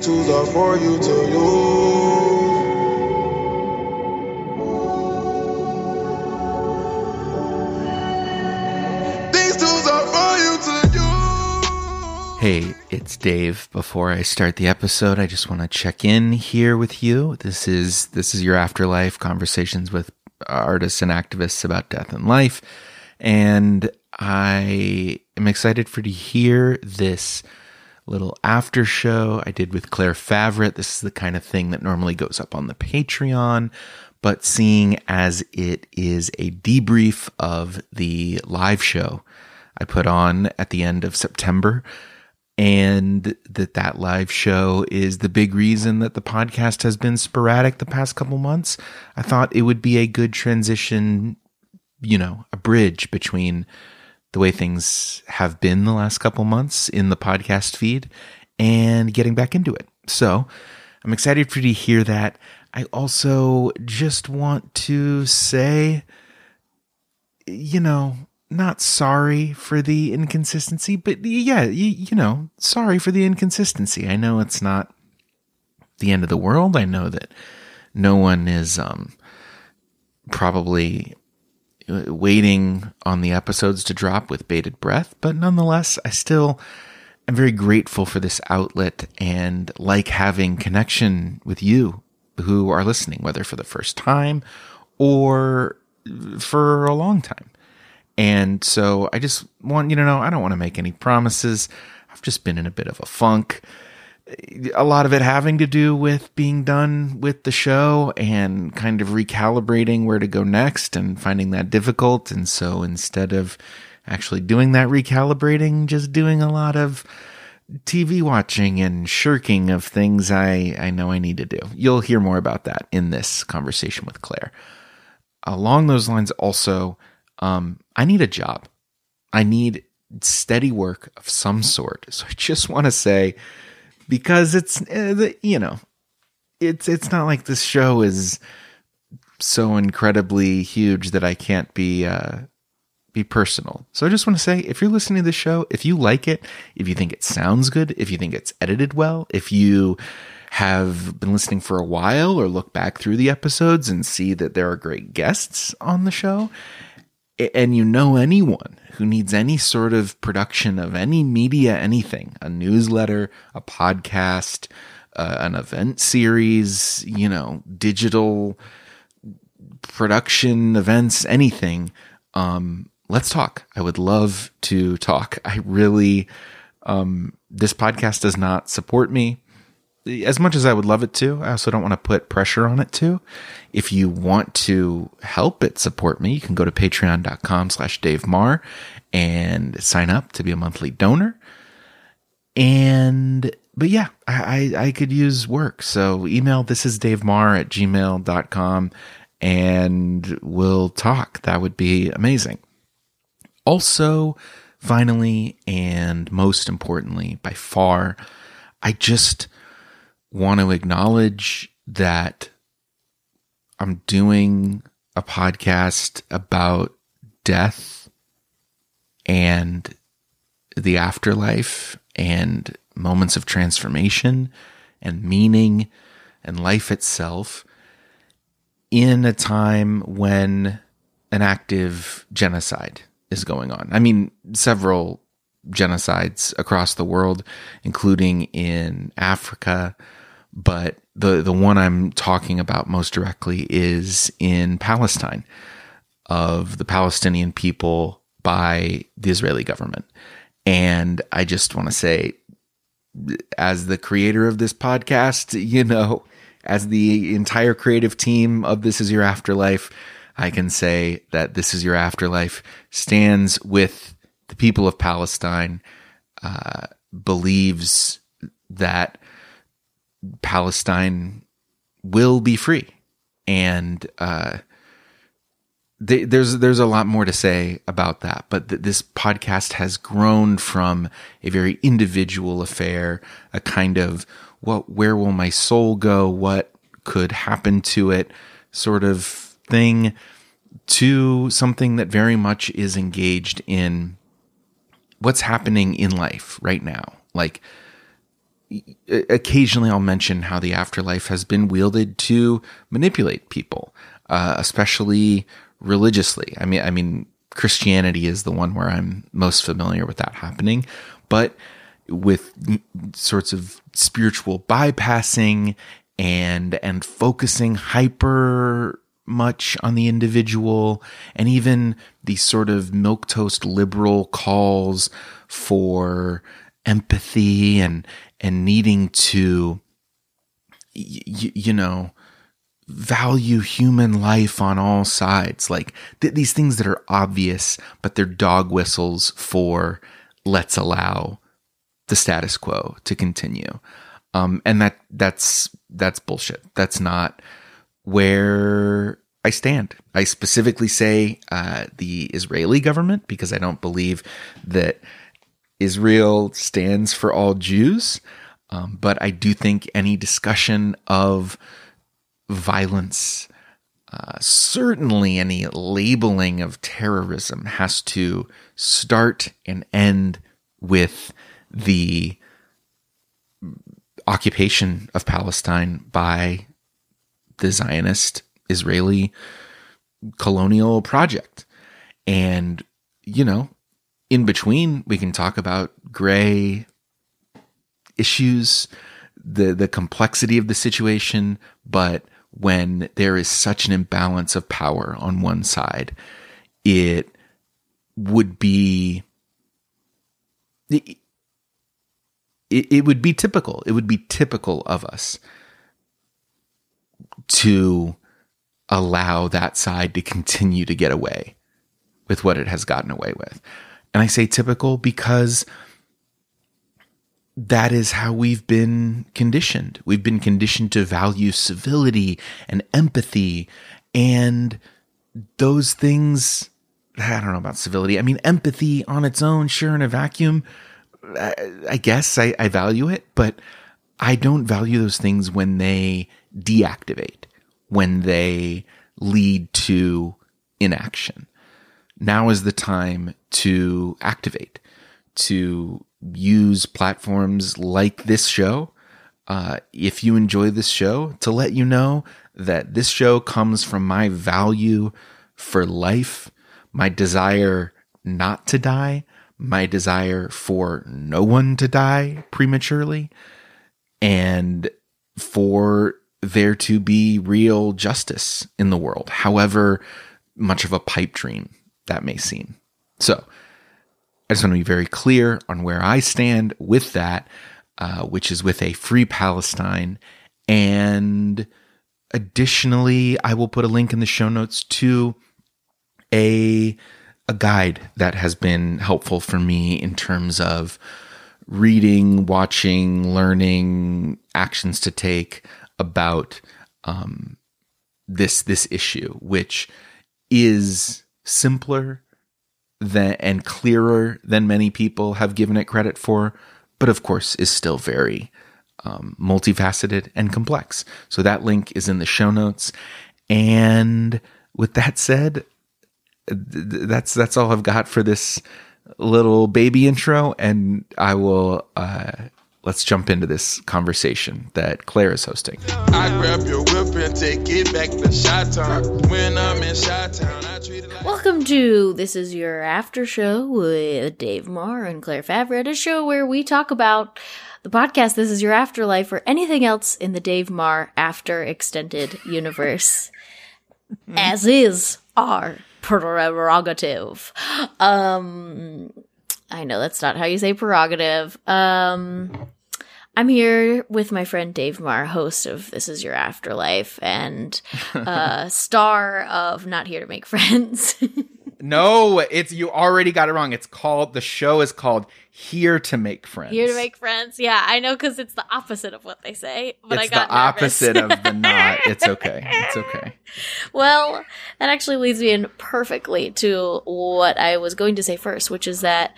These tools are for you to use. These tools are for you to use. Hey, it's Dave. Before I start the episode, I just want to check in here with you. This is this is your afterlife conversations with artists and activists about death and life. And I am excited for to hear this little after show I did with Claire Favret. This is the kind of thing that normally goes up on the Patreon, but seeing as it is a debrief of the live show I put on at the end of September, and that that live show is the big reason that the podcast has been sporadic the past couple months. I thought it would be a good transition, you know, a bridge between the way things have been the last couple months in the podcast feed and getting back into it. So I'm excited for you to hear that. I also just want to say, you know, not sorry for the inconsistency, but yeah, you, you know, sorry for the inconsistency. I know it's not the end of the world. I know that no one is um, probably waiting on the episodes to drop with bated breath, but nonetheless, I still am very grateful for this outlet and like having connection with you who are listening, whether for the first time or for a long time. And so I just want you to know I don't want to make any promises. I've just been in a bit of a funk. A lot of it having to do with being done with the show and kind of recalibrating where to go next and finding that difficult. And so instead of actually doing that recalibrating, just doing a lot of TV watching and shirking of things I, I know I need to do. You'll hear more about that in this conversation with Claire. Along those lines, also, um, I need a job. I need steady work of some sort. So I just want to say, because it's uh, you know, it's it's not like this show is so incredibly huge that I can't be uh, be personal. So I just want to say, if you're listening to the show, if you like it, if you think it sounds good, if you think it's edited well, if you have been listening for a while or look back through the episodes and see that there are great guests on the show, and you know anyone who needs any sort of production of any media, anything, a newsletter, a podcast, uh, an event series, you know, digital production events, anything, um, let's talk. I would love to talk. I really, um, this podcast does not support me as much as I would love it to, I also don't want to put pressure on it to. If you want to help it support me, you can go to patreon.com slash Dave Maher and sign up to be a monthly donor. And, but yeah, I, I, I could use work. So email this is Dave Maher at gmail.com and we'll talk. That would be amazing. Also, finally, and most importantly, by far, I just, want to acknowledge that I'm doing a podcast about death and the afterlife and moments of transformation and meaning and life itself in a time when an active genocide is going on. I mean, several genocides across the world, including in Africa, but the the one I'm talking about most directly is in Palestine of the Palestinian people by the Israeli government. And I just want to say as the creator of this podcast, you know, as the entire creative team of This Is Your Afterlife, I can say that This Is Your Afterlife stands with the people of Palestine, uh, believes that Palestine will be free, and uh, th- there's there's a lot more to say about that. But th- this podcast has grown from a very individual affair, a kind of what where will my soul go, what could happen to it, sort of thing, to something that very much is engaged in what's happening in life right now, like occasionally I'll mention how the afterlife has been wielded to manipulate people, uh, especially religiously. I mean, I mean, Christianity is the one where I'm most familiar with that happening, but with sorts of spiritual bypassing and and focusing hyper much on the individual and even these sort of milk toast liberal calls for empathy and and needing to y- you know value human life on all sides. Like th- these things that are obvious but they're dog whistles for let's allow the status quo to continue. Um, and that that's that's bullshit. That's not where I stand. I specifically say uh, the Israeli government because I don't believe that Israel stands for all Jews. Um, but I do think any discussion of violence, uh, certainly any labeling of terrorism, has to start and end with the occupation of Palestine by the Zionist Israeli colonial project. And, you know, in between, we can talk about gray issues, the, the complexity of the situation, but when there is such an imbalance of power on one side, it would be it, it would be typical. It would be typical of us to allow that side to continue to get away with what it has gotten away with. And I say typical because that is how we've been conditioned. We've been conditioned to value civility and empathy and those things. I don't know about civility. I mean, empathy on its own, sure, in a vacuum, I, guess I, I value it, but I don't value those things when they deactivate when they lead to inaction. Now is the time to activate, to use platforms like this show. Uh, if you enjoy this show, to let you know that this show comes from my value for life, my desire not to die, my desire for no one to die prematurely, and for there to be real justice in the world, however much of a pipe dream that may seem. So, I just want to be very clear on where I stand with that, uh, which is with a free Palestine. And additionally, I will put a link in the show notes to a a guide that has been helpful for me in terms of reading, watching, learning, actions to take about um, this this issue, which is simpler than and clearer than many people have given it credit for, but of course is still very um, multifaceted and complex. So that link is in the show notes. And with that said, that's that's all I've got for this little baby intro, and I will uh, let's jump into this conversation that Claire is hosting. I grab your whip and take it back to When I'm in I treat it like Welcome to This Is Your After Show with Dave Maher and Claire Favret, a show where we talk about the podcast This Is Your Afterlife or anything else in the Dave Maher After Extended Universe. as is our prerogative. Um I know that's not how you say prerogative. Um, I'm here with my friend Dave Maher, host of This Is Your Afterlife and uh, star of Not Here to Make Friends. no, it's you already got it wrong. It's called the show is called Here to Make Friends. Here to Make Friends. Yeah, I know because it's the opposite of what they say. But it's I got the opposite of the not. It's okay. It's okay. Well, that actually leads me in perfectly to what I was going to say first, which is that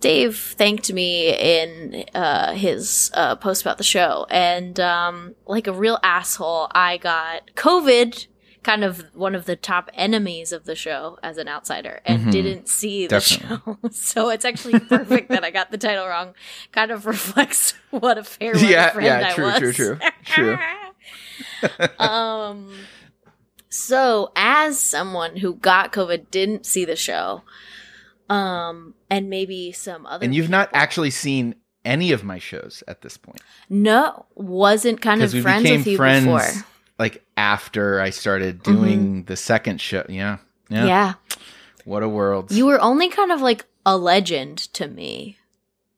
Dave thanked me in uh, his uh, post about the show, and um, like a real asshole, I got COVID kind of one of the top enemies of the show as an outsider and Mhm. didn't see the Definitely. show. So it's actually perfect that I got the title wrong. Kind of reflects what a fair Yeah, friend yeah, I true, was. true, true, true. um so as someone who got COVID didn't see the show, um, and maybe some other And you've not actually seen any of my shows at this point. No, wasn't kind of friends with you friends before. Like after I started doing the second show. Yeah. Yeah. Yeah. What a world. You were only kind of like a legend to me.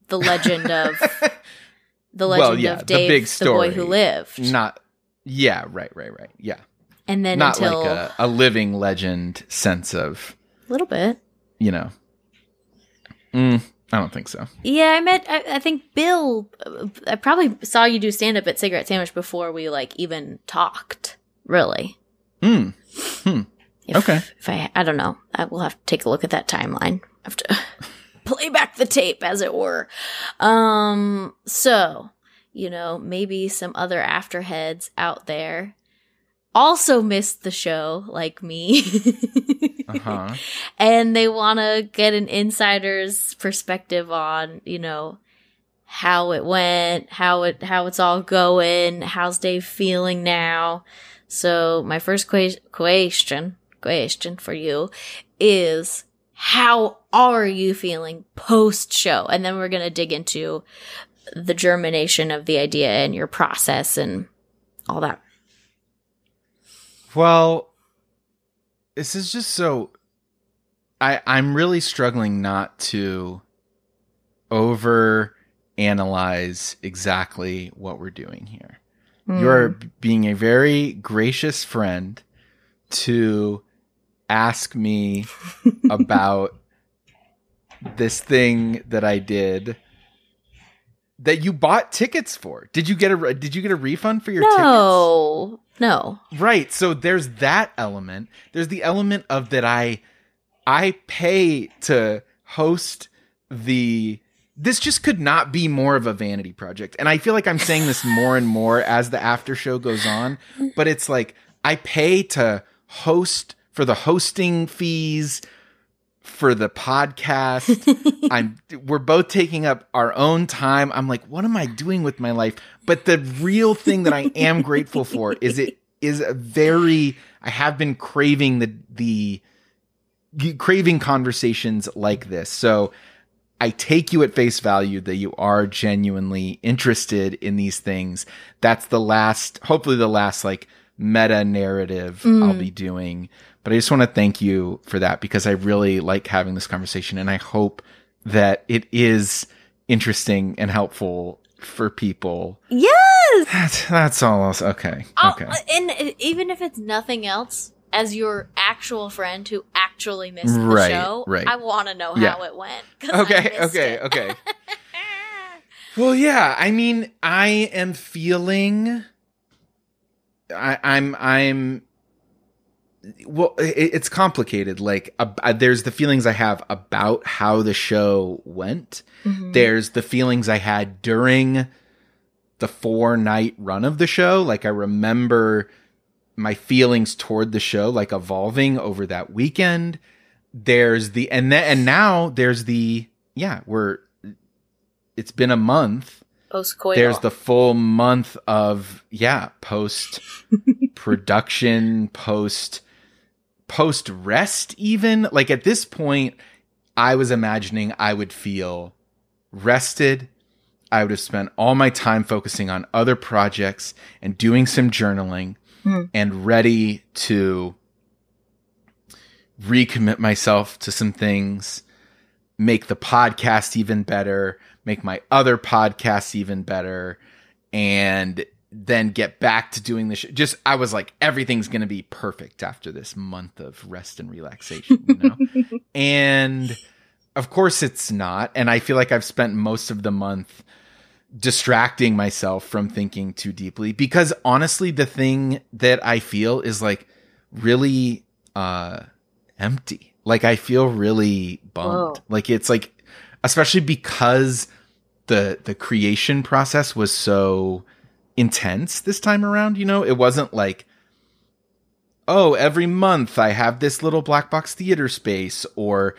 The legend of the Well, legend yeah, of the Dave, big the boy who story. lived. not yeah, right, right, right. Yeah. and then Not until like a, a living legend sense of, a little bit. you know. Mm, I don't think so. Yeah, I met. I, I think Bill. uh, I probably saw you do stand up at Cigarette Sandwich before we like even talked. Really. Mm. If, Okay. If I, I don't know. I will have to take a look at that timeline. I have to play back the tape, as it were. Um. So, you know, maybe some other afterheads out there also missed the show, like me. Uh-huh. and they want to get an insider's perspective on you know how it went how it how it's all going how's dave feeling now so my first que- question question for you is how are you feeling post show and then we're going to dig into the germination of the idea and your process and all that Well, this is just so I I'm really struggling not to over analyze exactly what we're doing here. You're hmm. being a very gracious friend to ask me about this thing that I did that you bought tickets for. Did you get a did you get a refund for your tickets? no no Right. So there's that element. There's the element of that I I pay to host the this just could not be more of a vanity project. And I feel like I'm saying this more and more as the after show goes on, but it's like I pay to host for the hosting fees for the podcast. I'm we're both taking up our own time. I'm like, what am I doing with my life? But the real thing that I am grateful for is it is a very I have been craving the the craving conversations like this. So I take you at face value that you are genuinely interested in these things. That's the last, hopefully, the last like meta narrative I'll be doing. But I just want to thank you for that because I really like having this conversation and I hope that it is interesting and helpful for people. yes That's, that's all else. Okay. Oh, Okay. and uh, even if it's nothing else, as your actual friend who actually missed Right, the show, right. I want to know Yeah. how it went. Okay. Okay. it. Okay. Well, yeah. I mean, I am feeling. I, I'm. I'm. Well, it, it's complicated. Like, uh, there's the feelings I have about how the show went. Mhm. There's the feelings I had during the four night run of the show. Like, I remember my feelings toward the show like evolving over that weekend. There's the and then and now there's the yeah we're it's been a month Post-coital. there's the full month of yeah post production post post rest even like at this point i was imagining i would feel rested i would have spent all my time focusing on other projects and doing some journaling Hmm. and ready to recommit myself to some things make the podcast even better, make my other podcasts even better, and then get back to doing this. Just I was like, everything's gonna be perfect after this month of rest and relaxation, you know. and of course, it's not. And I feel like I've spent most of the month distracting myself from thinking too deeply because honestly, the thing that I feel is like really uh empty. Like I feel really bummed. Whoa. Like it's like especially because the the creation process was so intense this time around, you know? It wasn't like oh, every month I have this little black box theater space, or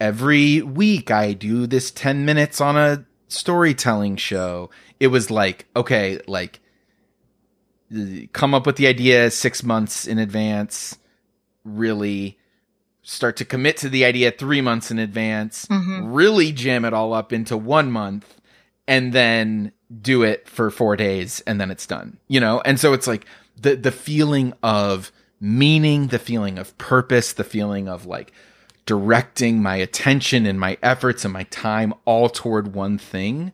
every week I do this 10 minutes on a storytelling show. It was like, okay, like, come up with the idea six months in advance, really start to commit to the idea three months in advance, Mhm. really jam it all up into one month, and then do it for four days, and then it's done. You know, and so it's like the the feeling of meaning, the feeling of purpose, the feeling of like directing my attention and my efforts and my time all toward one thing.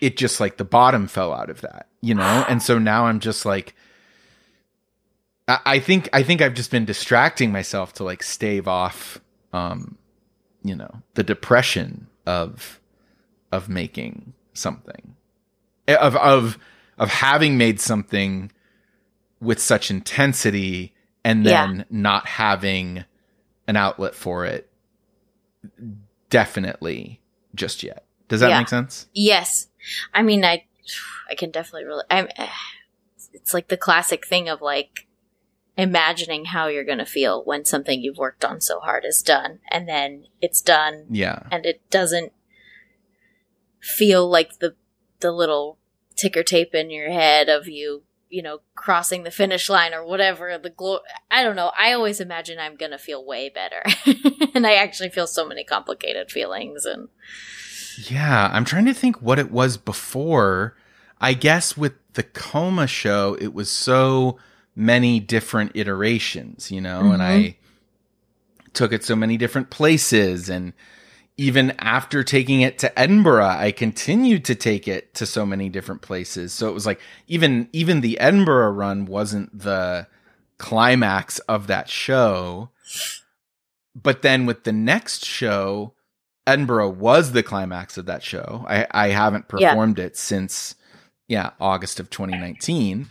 It just like the bottom fell out of that, you know? And so now I'm just like, I, I think I think I've just been distracting myself to like stave off um you know the depression of of making something Eh, of of of having made something with such intensity and Yeah. then not having an outlet for it definitely just yet does that Yeah. make sense Yes. I mean, I, I can definitely really, I'm, it's like the classic thing of like imagining how you're going to feel when something you've worked on so hard is done and then it's done yeah and it doesn't feel like the, the little ticker tape in your head of you, you know, crossing the finish line or whatever. The glo- I don't know. I always imagine I'm to feel way better. and I actually feel so many complicated feelings and Yeah, I'm trying to think what it was before. I guess with the coma show, it was so many different iterations, you know, and mm-hmm. I took it so many different places. And even after taking it to Edinburgh, I continued to take it to so many different places. So it was like even even the Edinburgh run wasn't the climax of that show. But then with the next show, Edinburgh was the climax of that show. I, I haven't Yeah. performed it since yeah, August of 2019.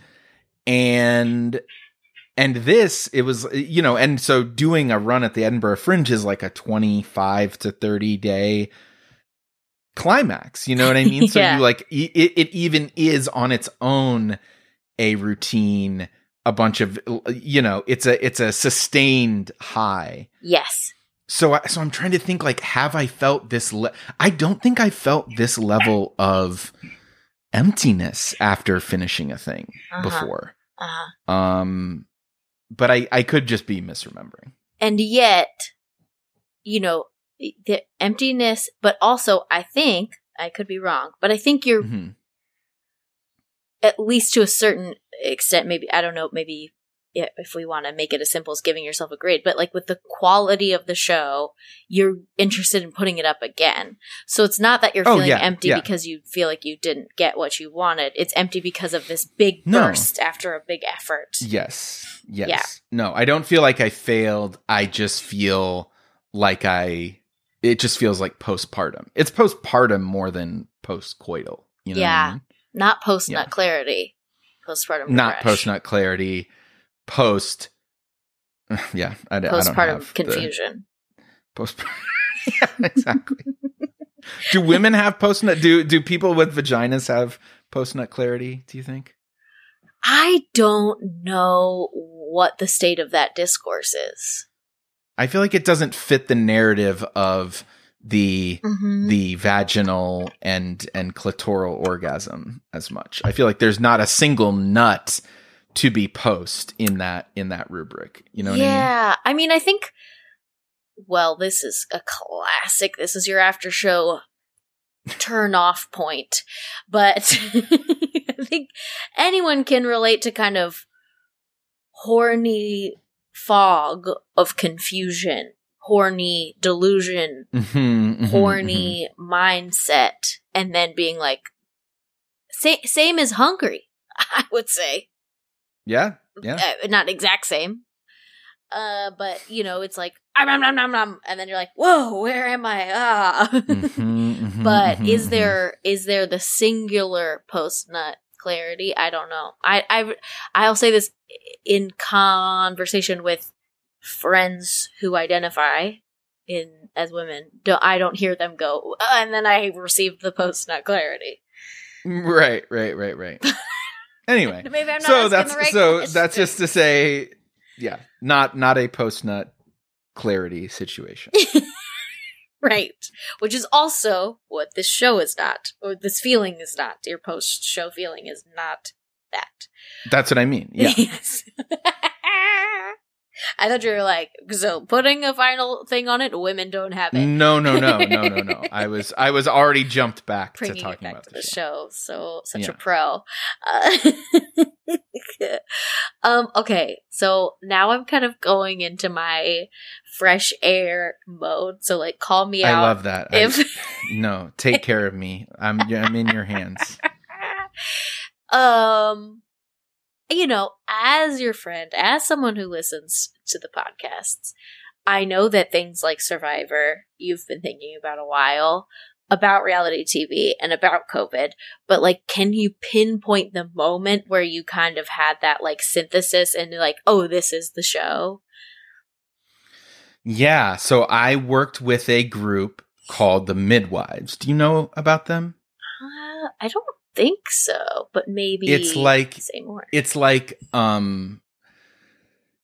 And and this it was you know, and so doing a run at the Edinburgh Fringe is like a 25 to 30 day climax, you know what I mean? So you like it, it even is on its own a routine, a bunch of you know, it's a it's a sustained high yes. so I, so I'm trying to think like have I felt this le- I don't think I felt this level of emptiness after finishing a thing Uh-huh. before Uh, um but I I could just be misremembering and yet, you know, the emptiness, but also I think, I could be wrong, but I think you're Mhm. at least to a certain extent, maybe, I don't know, maybe if we want to make it as simple as giving yourself a grade, but like with the quality of the show, you're interested in putting it up again. So it's not that you're Oh, feeling yeah, empty yeah. because you feel like you didn't get what you wanted. It's empty because of this big No. burst after a big effort. yes yes Yeah. no I don't feel like I failed I just feel like I it just feels like postpartum it's postpartum more than postcoital you know what I Yeah. mean? Not post nut Yeah. clarity, postpartum. not post nut clarity post yeah I, I don't postpartum have the- confusion. Post. yeah, exactly. do women have post nut? Do do people with vaginas have post nut clarity? Do you think? I don't know what the state of that discourse is. I feel like it doesn't fit the narrative of the Mm-hmm. the vaginal and and clitoral orgasm as much. I feel like there's not a single nut to be post in that in that rubric. You know what I mean? yeah, I mean, I think. Well, this is a classic. This is your after show turn off point, but I think anyone can relate to kind of horny fog of confusion, horny delusion, Mhm, mhm, horny mindset, and then being like, sa- same as hungry. I would say. Yeah, yeah. uh, not exact same. Uh, but you know, it's like "Ah, nom, nom, nom, nom," and then you're like, "Whoa, where am I?" Ah. Mhm, mhm, but mhm, is mhm. there is there the singular post nut clarity? I don't know. I I I'll say this in conversation with friends who identify in as women. Don't, I don't hear them go, "Uh," and then I receive the post nut clarity. Right, right, right, right. Anyway, Maybe I'm not so that's the right so question. that's just to say yeah, not not a post nut clarity situation. right. Which is also what this show is not, or this feeling is not. Your post show feeling is not that. That's what I mean. Yeah. Yes. I thought you were like, so putting a final thing on it, women don't have it. No, no, no, no, no, no. I was I was already jumped back to Bringing it talking back about to the show. show. So, such Yeah. a pro. Uh, um, okay. So now I'm kind of going into my fresh air mode. So, like, call me I out. love that. I- if no, take care of me. I'm I'm in your hands. um you know as your friend as someone who listens to the podcasts i know that things like survivor you've been thinking about a while about reality tv and about covid but like can you pinpoint the moment where you kind of had that like synthesis and like oh this is the show Yeah, so I worked with a group called the Midwives. Do you know about them? uh, i don't think so but maybe It's like- say more. It's like um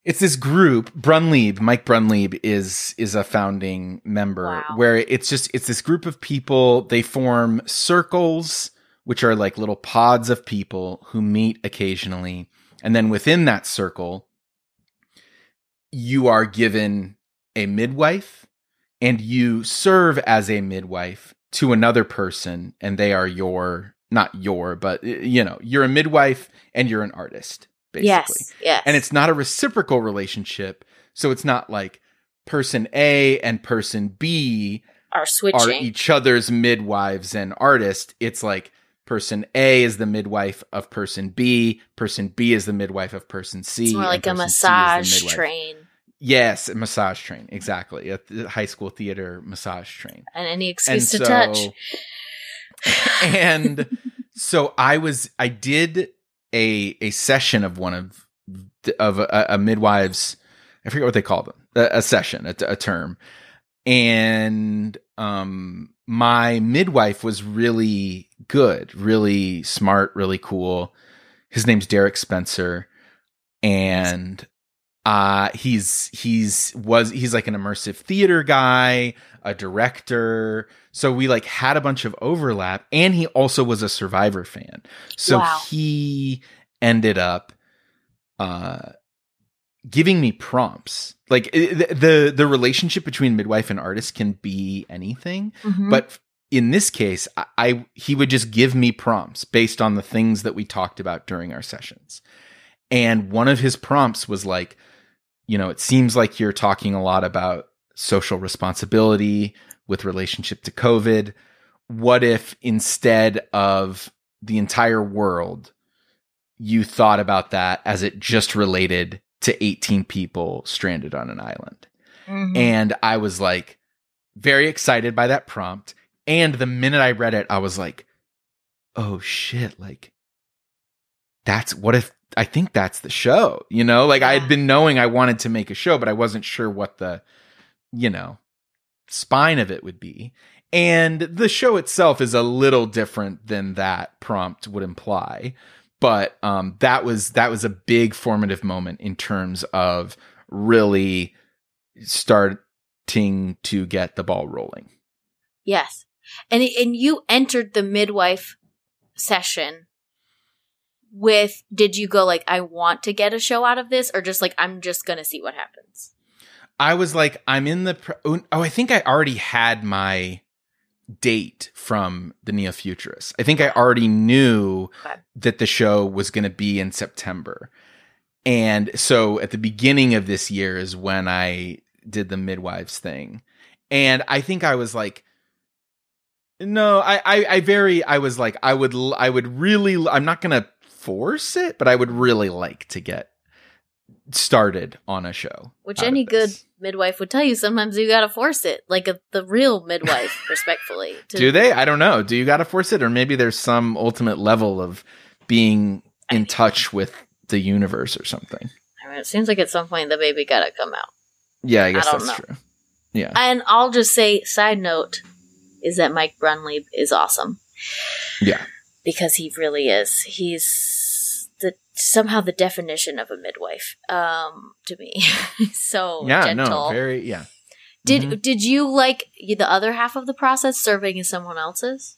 it's this group, Brunlieb, Mike Brunlieb is is a founding member Wow. where it's just it's this group of people, they form circles which are like little pods of people who meet occasionally. And then within that circle you are given a midwife and you serve as a midwife to another person and they are your not your but you know you're a midwife and you're an artist basically. Yes yes. And it's not a reciprocal relationship so it's not like person a and person b are switching. are each other's midwives and artists. It's like person a is the midwife of person b person b is the midwife of person c it's more like a person C is the massage train. Yes a massage train exactly. A th- high school theater massage train. And any and excuse to so touch and so I was I did a a session of one of of a, a midwives I forget what they call them a, a session a, a term. And um my midwife was really good really smart really cool. His name's Derek Spencer. And uh he's he's was he's like an immersive theater guy a director so we like had a bunch of overlap and he also was a survivor fan so Wow. he ended up uh giving me prompts like i- the, the the relationship between midwife and artist can be anything Mhm. but in this case I, I he would just give me prompts based on the things that we talked about during our sessions and one of his prompts was like you know it seems like you're talking a lot about social responsibility with relationship to covid what if instead of the entire world you thought about that as it just related to 18 people stranded on an island Mhm. and I was like very excited by that prompt. And the minute I read it, I was like, oh shit, like that's what if I think that's the show, you know? Like I had been knowing I wanted to make a show, but I wasn't sure what the, you know, spine of it would be. And the show itself is a little different than that prompt would imply. But um, that was that was a big formative moment in terms of really starting to get the ball rolling. Yes. And and you entered the midwife session with did you go like I want to get a show out of this or just like I'm just going to see what happens. I was like, I'm in the. Pre- oh, oh, I think I already had my date from the Neo Futurists. I think I already knew Okay. that the show was going to be in September. And so at the beginning of this year is when I did the midwives thing. And I think I was like, no, I, I, I very, I was like, I would, I would really, I'm not going to force it, but I would really like to get started on a show. Which any good midwife would tell you sometimes you got to force it like a, the real midwife respectfully. To, Do they? I don't know. Do you got to force it, or maybe there's some ultimate level of being in touch with the universe or something? I mean, it seems like at some point the baby got to come out. Yeah, I guess don't that's know. true. Yeah, And I'll just say side note is that Mike Brunlieb is awesome. yeah, because he really is. He's somehow the definition of a midwife um to me. so yeah, gentle. no, very yeah. did Mhm. did you like the other half of the process serving as someone else's?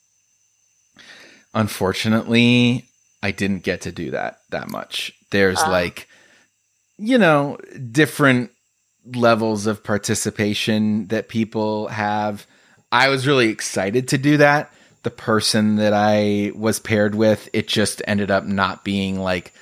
Unfortunately, I didn't get to do that that much. There's Ah. like, you know, different levels of participation that people have. I was really excited to do that. The person that I was paired with, it just ended up not being like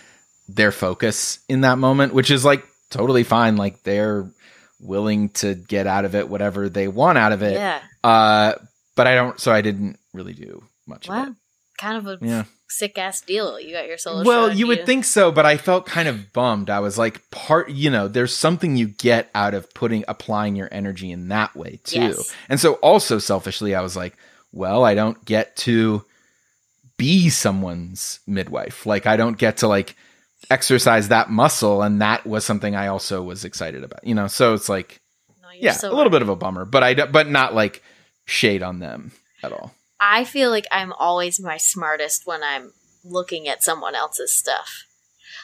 their focus in that moment, which is like totally fine. Like they're willing to get out of it whatever they want out of it. Yeah. Uh, but I don't, so I didn't really do much of Wow. it. Kind of a Yeah. sick ass deal. You got your solo Well, you would think so, but I felt kind of bummed. I was like, part, you know, there's something you get out of putting, applying your energy in that way too. Yes. And so also selfishly, I was like, well, I don't get to be someone's midwife. Like, I don't get to like exercise that muscle. And that was something I also was excited about, you know? So it's like, No, yeah, so a little right. bit of a bummer, but I, but not like shade on them at all. I feel like I'm always my smartest when I'm looking at someone else's stuff.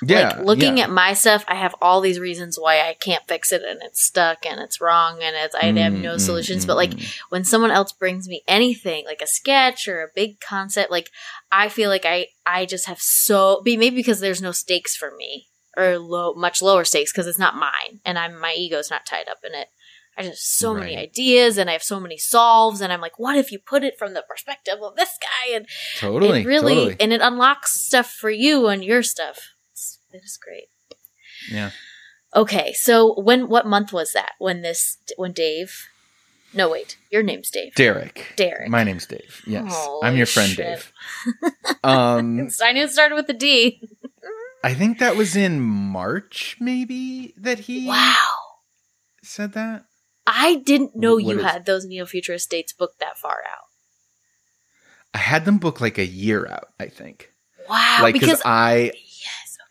Yeah. like looking yeah. at my stuff, I have all these reasons why I can't fix it and it's stuck and it's wrong and it's I have no Mm, solutions. mm, But like mm. when someone else brings me anything, like a sketch or a big concept, like I feel like I I just have so be maybe because there's no stakes for me or low much lower stakes because it's not mine and I'm my ego's not tied up in it. I just have so many ideas and I have so many solves and I'm like, what if you put it from the perspective of this guy and totally, it really totally. and it unlocks stuff for you and your stuff. It's, great. yeah. Okay, so when what month was that? When this when Dave? No, wait. Your name's Dave. Derek. Derek. My name's Dave. Yes. Holy I'm your friend shit. Dave. Um I knew it started with a D. I think that was in March maybe that he Wow. said that. I didn't know What you is- had those neo futurist dates booked that far out. I had them booked like a year out, I think. Wow. like because I.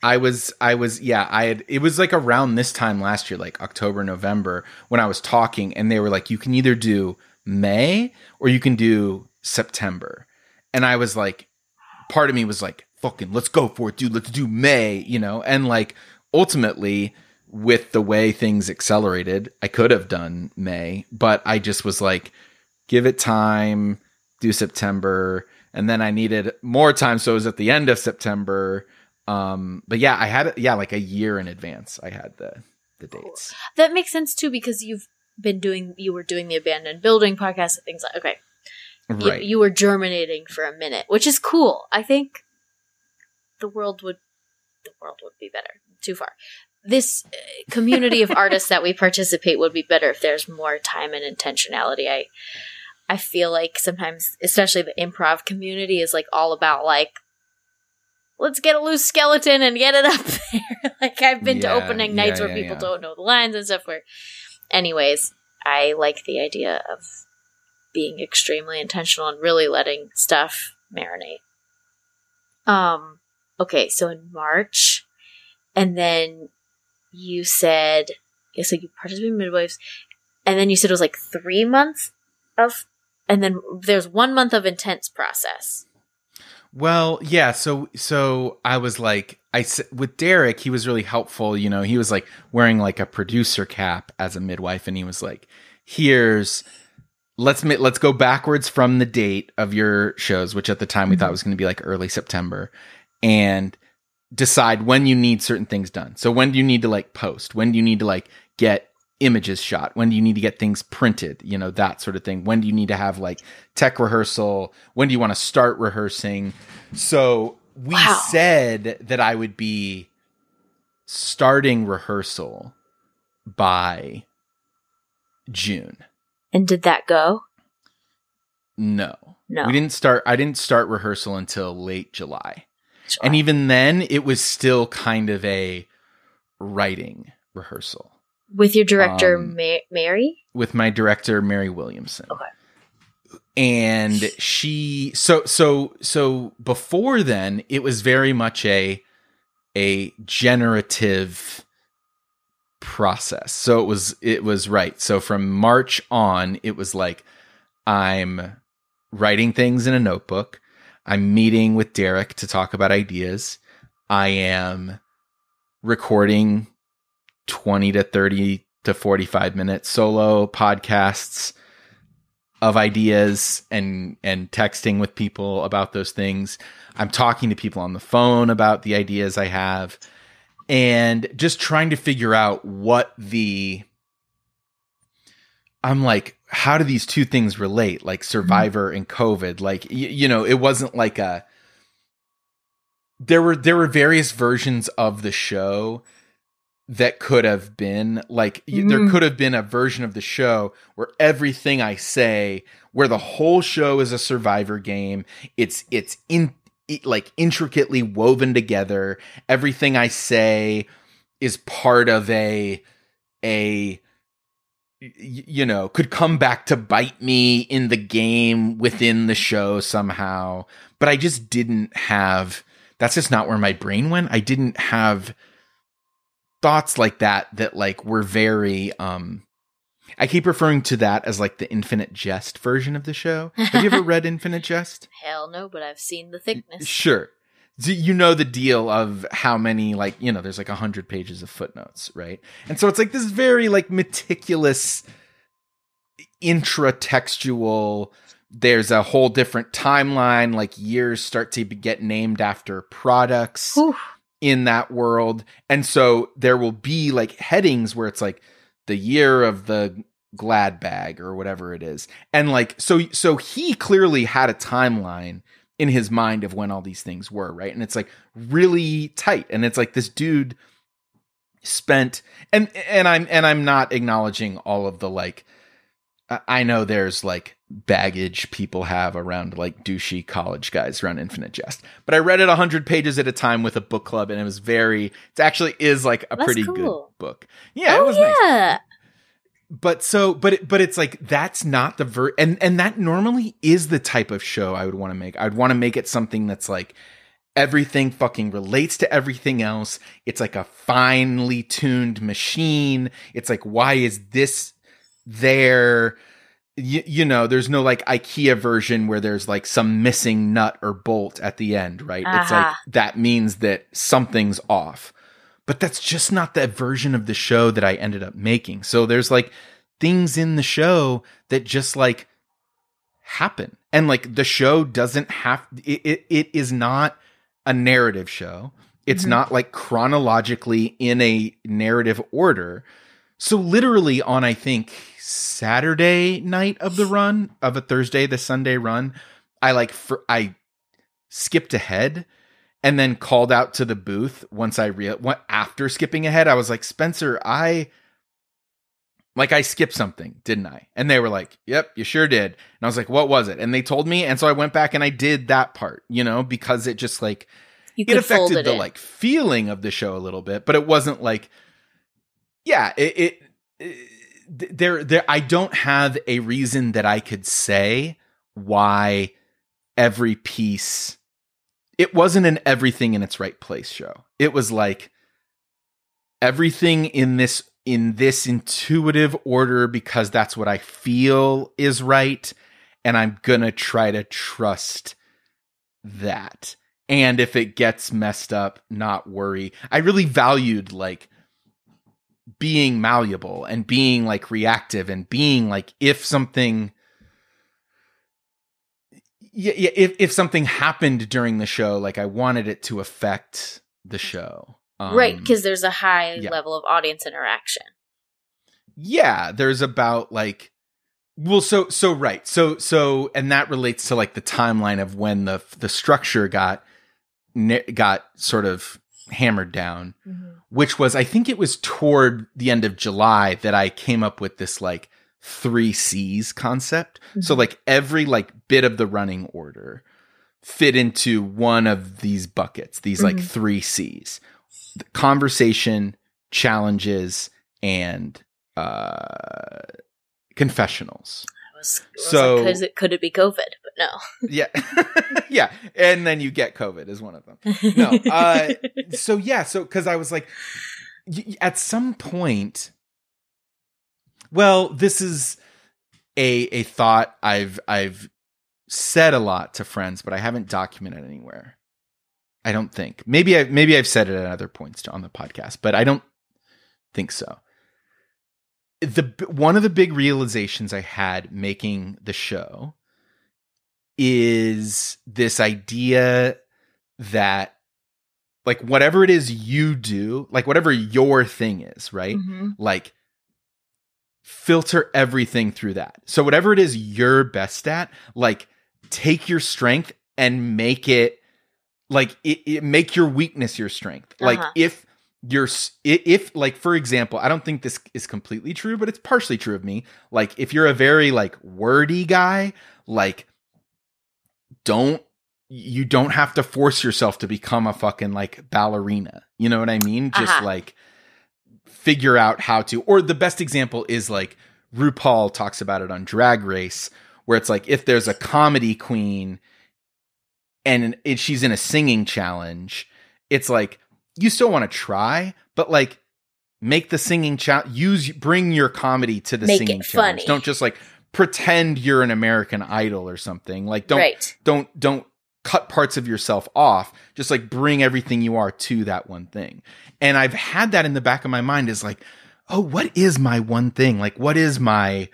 I was I was yeah, I had it was like around this time last year, like October, November, when I was talking and they were like, you can either do May or you can do September. And I was like, part of me was like, fucking let's go for it, dude. Let's do May, you know? And like ultimately with the way things accelerated, I could have done May, but I just was like, give it time, do September. And then I needed more time. So it was at the end of September. Um, but yeah, I had it, yeah, like a year in advance. I had the, the dates. That makes sense too because you've been doing you were doing the abandoned building podcast and things like okay. You- Right. You, were germinating for a minute, which is cool. I think the world would the world would be better. Too far. This uh, community of artists that we participate would be better if there's more time and intentionality. I I feel like sometimes, especially the improv community, is like all about like let's get a loose skeleton and get it up there. like I've been to Yeah, opening nights yeah, where people don't know the lines and stuff. Where, anyways, I like the idea of being extremely intentional and really letting stuff marinate. Um. Okay, so in March, and then you said, yeah, so you participated in midwives, and then you said it was like three months of, and then there's one month of intense process. Well, yeah. So, so I was like, I with Derek, he was really helpful. You know, he was like wearing like a producer cap as a midwife, and he was like, "Here's, let's let's go backwards from the date of your shows, which at the time we thought mm-hmm. was going to be like early September, and decide when you need certain things done. So when do you need to like post? When do you need to like get images shot? When do you need to get things printed? You know, that sort of thing. When do you need to have like tech rehearsal? When do you want to start rehearsing? So we Wow. said that I would be starting rehearsal by June. And did that go? No. No. We didn't start I didn't start rehearsal until late July. Sure. And even then, it was still kind of a writing rehearsal With your director, Um, Ma- Mary? with my director, Mary Williamson. Okay. And she, so, so, so before then, it was very much a, a generative process. So it was, it was right. So from March on, it was like, I'm writing things in a notebook. I'm meeting with Derek to talk about ideas. I am recording 20 to 30 to 45 minute solo podcasts of ideas and and texting with people about those things. I'm talking to people on the phone about the ideas I have and just trying to figure out what the I'm like how do these two things relate like survivor and covid like y- you know it wasn't like a there were there were various versions of the show that could have been like y there Mm. could have been a version of the show where everything I say where the whole show is a survivor game. It's it's in it, like intricately woven together. Everything I say is part of a a you know could come back to bite me in the game within the show somehow. But I just didn't have that's just not where my brain went. I didn't have thoughts like that that like were very um I keep referring to that as like the Infinite Jest version of the show. Have you ever read Infinite Jest? Hell no, but I've seen the thickness. Sure. You know the deal of how many like you know there's like a hundred pages of footnotes, right? And so it's like this very like meticulous intratextual. There's a whole different timeline. Like years start to be- get named after products Whew. In that world. And so there will be like headings where it's like the year of the glad bag or whatever it is. And like so so he clearly had a timeline in his mind of when all these things were, right? And it's like really tight. And it's like this dude spent and and I'm and I'm not acknowledging all of the like I- know there's like baggage people have around like douchey college guys around Infinite Jest, but I read it 100 pages at a time with a book club, and it was very. It actually is like a That's pretty cool. good book. Yeah, oh it was nice. But so, but it, but it's like that's not the ver, and and that normally is the type of show I would want to make. I'd want to make it something that's like everything fucking relates to everything else. It's like a finely tuned machine. It's like why is this there? You, you know, there's no like IKEA version where there's like some missing nut or bolt at the end, right? It's like that means that something's off. But that's just not that version of the show that I ended up making. So there's like things in the show that just like happen. And like the show doesn't have it it, it is not a narrative show. It's Mhm. not like chronologically in a narrative order. So literally on I think Saturday night of the run of a Thursday the Sunday run, I like for I skipped ahead and then called out to the booth once I real what after skipping ahead I was like Spencer I like I skipped something, didn't I? And they were like, "Yep, you sure did." And I was like, "What was it?" And they told me, and so I went back and I did that part, you know, because it just like You it affected it the in. like feeling of the show a little bit, but it wasn't like, yeah, it, it, it there there I don't have a reason that I could say why every piece. It wasn't an everything in its right place show. It was like everything in this in this intuitive order because that's what I feel is right and I'm going to try to trust that. And if it gets messed up, not worry. I really valued like being malleable and being like reactive and being like if something yeah, yeah if if something happened during the show like I wanted it to affect the show. right, Um, because there's a high yeah. level of audience interaction. yeah there's about like well so so right so so and that relates to like the timeline of when the the structure got got sort of hammered down which was i think it was toward the end of july that i came up with this like three c's concept so Mhm. like every like bit of the running order fit into one of these buckets these like Mhm. three c's The conversation challenges and uh confessionals was, was So- like, could it, could it be COVID? But no. yeah yeah and then you get covid is one of them no uh so yeah so because i was like y- y- at some point well this is a a thought i've i've said a lot to friends but i haven't documented anywhere I don't think. Maybe I maybe I've said it at other points on the podcast, but I don't think so. The one of the big realizations I had making the show is this idea that like whatever it is you do, like whatever your thing is, right? Mm-hmm. Like filter everything through that. So whatever it is you're best at, like take your strength and make it like it, it make your weakness your strength. Like Uh-huh. if you're if like for example, I don't think this is completely true, but it's partially true of me. Like if you're a very like wordy guy, like don't you don't have to force yourself to become a fucking like ballerina. You know what I mean? Just Uh-huh. like figure out how to or the best example is like RuPaul talks about it on Drag Race where it's like if there's a comedy queen and it, she's in a singing challenge, it's like you still want to try, but like make the singing challenge use bring your comedy to the Make singing challenge. funny. Don't just like pretend you're an American Idol or something. Like don't right. don't don't cut parts of yourself off just like bring everything you are to that one thing and i've had that in the back of my mind is like oh what is my one thing like what is my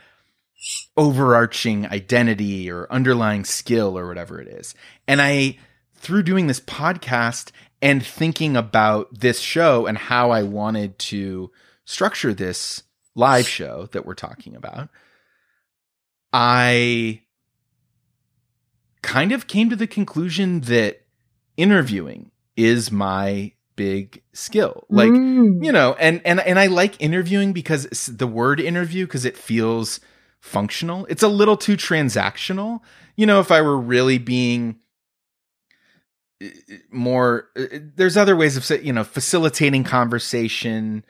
overarching identity or underlying skill or whatever it is and i through doing this podcast and thinking about this show and how i wanted to structure this live show that we're talking about i kind of came to the conclusion that interviewing is my big skill. Like, Mm. you know, and and and I like interviewing because the word interview because it feels functional. It's a little too transactional. You know, if I were really being more there's other ways of say, you know, facilitating conversation,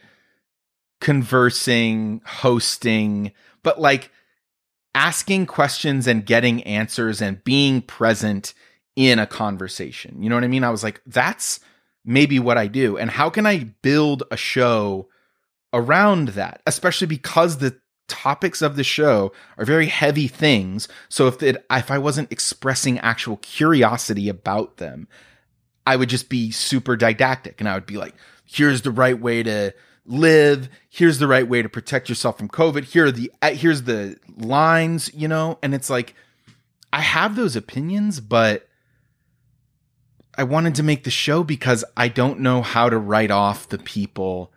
conversing, hosting, but like asking questions and getting answers and being present in a conversation. You know what I mean? I was like, that's maybe what I do. And how can I build a show around that? Especially because the topics of the show are very heavy things. So if it, if I wasn't expressing actual curiosity about them, I would just be super didactic and I would be like, here's the right way to live. Here's the right way to protect yourself from COVID. Here are the, uh, here's the lines, you know? And it's like, I have those opinions, but I wanted to make the show because I don't know how to write off the people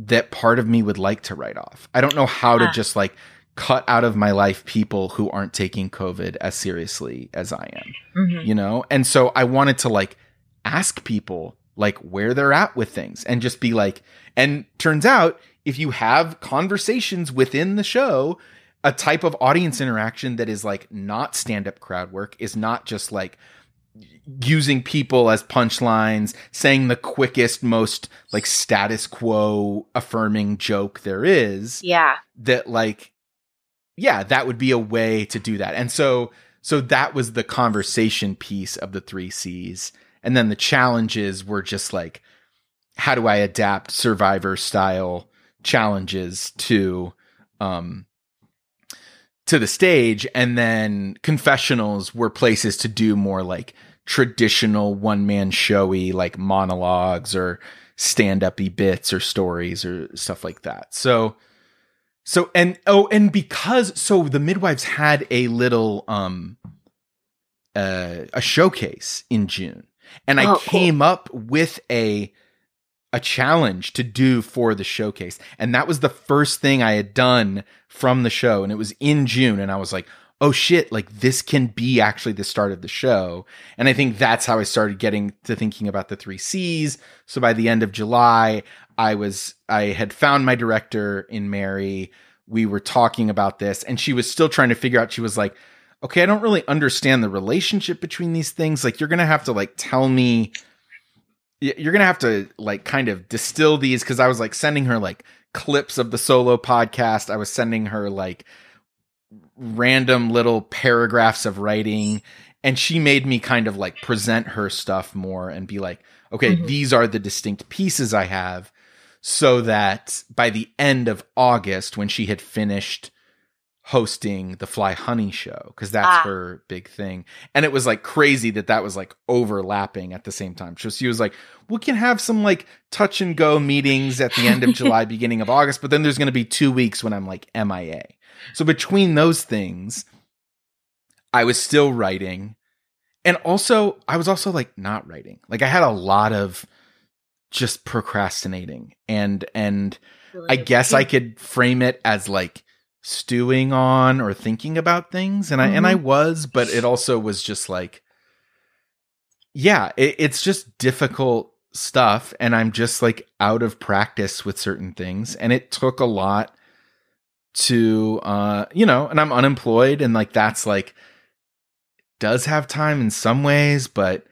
that part of me would like to write off. I don't know how to just like cut out of my life people who aren't taking COVID as seriously as I am Mhm. you know and so i wanted to like ask people like where they're at with things and just be like and turns out if you have conversations within the show a type of audience interaction that is like not stand up crowd work is not just like using people as punchlines saying the quickest most like status quo affirming joke there is Yeah. that like yeah that would be a way to do that. And so so that was the conversation piece of the three c's. And then the challenges were just like how do i adapt survivor style challenges to um to the stage? And then confessionals were places to do more like traditional one man showy like monologues or stand uppy bits or stories or stuff like that. So so and oh and because so the midwives had a little um uh, a showcase in June. And I Oh, cool. came up with a a challenge to do for the showcase. And that was the first thing I had done from the show. And it was in June. And I was like oh shit like this can be actually the start of the show. And I think that's how I started getting to thinking about the 3 Cs. So by the end of July I was I had found my director in Mary. We were talking about this and she was still trying to figure out she was like okay i don't really understand the relationship between these things. Like you're gonna have to like tell me you're gonna have to like kind of distill these. Because i was like sending her like clips of the solo podcast. I was sending her like random little paragraphs of writing and she made me kind of like present her stuff more and be like okay Mhm. these are the distinct pieces i have so that by the end of August, when she had finished hosting the Fly Honey show because that's Ah. her big thing. And it was like crazy that that was like overlapping at the same time. So she was like, we can have some like touch and go meetings at the end of July, beginning of August, but then there's going to be two weeks when I'm like MIA. So between those things, I was still writing. And also, I was also like not writing. Like I had a lot of just procrastinating and and I guess I could frame it as like stewing on or thinking about things. And I and I mm-hmm. was but it also was just like yeah it, it's just difficult stuff. And I'm just like out of practice with certain things. And it took a lot to uh you know and I'm unemployed and like that's like does have time in some ways but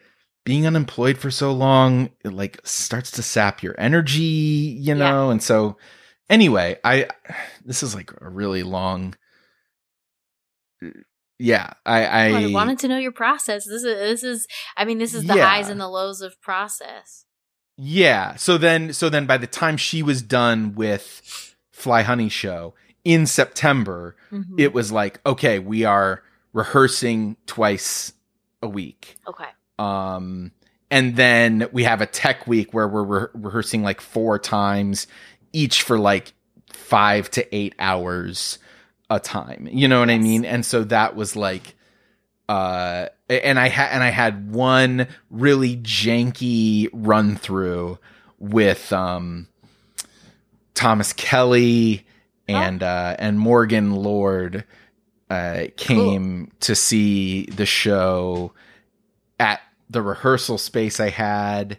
being unemployed for so long it like starts to sap your energy you know and so anyway i this is like a really long yeah i i, I wanted to know your process. This is this is I mean this is the Yeah. highs and the lows of process. yeah so then so then by the time she was done with fly honey show in september Mhm. it was like okay we are rehearsing twice a week okay. um and then we have a tech week where we're re- rehearsing like four times each for like five to eight hours a time you know what i mean and so that was like uh and i had and i had one really janky run through with um thomas kelly and uh and morgan lord uh came to see the show at the rehearsal space I had.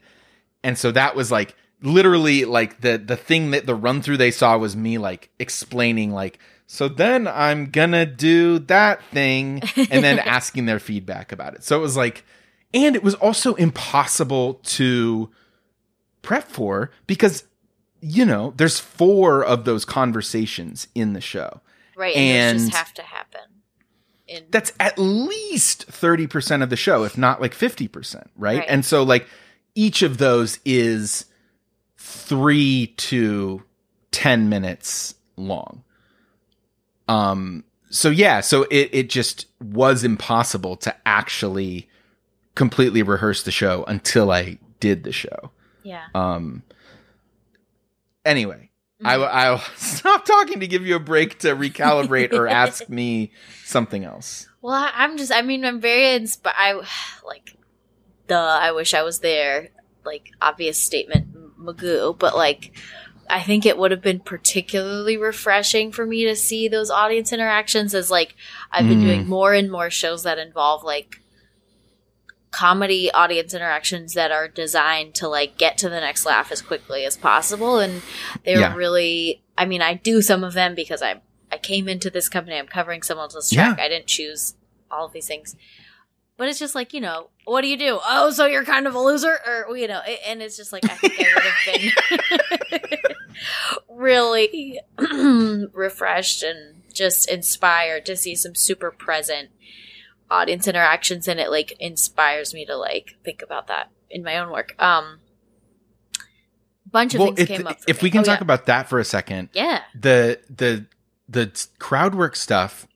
And so that was like literally like the the thing that the run through they saw was me like explaining like so then I'm gonna do that thing and then asking their feedback about it. So it was like and it was also impossible to prep for because you know, there's four of those conversations in the show. Right. And, those And- just have to happen. In, that's at least 30% of the show if not like 50% right? Right. and so like each of those is 3 to 10 minutes long um so yeah so it it just was impossible to actually completely rehearse the show until i did the show yeah. um anyway I. I'll stop talking to give you a break to recalibrate or ask me something else. Well, I, I'm just, I mean, I'm very inspired. I, like, duh, I wish I was there. Like, obvious statement, Magoo. But, like, I think it would have been particularly refreshing for me to see those audience interactions as, like, I've been Mm. doing more and more shows that involve, like, comedy audience interactions that are designed to, like, get to the next laugh as quickly as possible. And they're Yeah. really, I mean, I do some of them because I'm I came into this company. I'm covering someone else's track. I didn't choose all of these things. But it's just like, you know, what do you do? Oh, so you're kind of a loser? Or, you know, a- and it's just like, I think I would have been really refreshed and just inspired to see some super present audience interactions. And it like inspires me to like think about that in my own work. Um, a bunch of things if, came up. For if me. we can Oh, talk yeah. about that for a second, yeah. the the the crowd work stuff.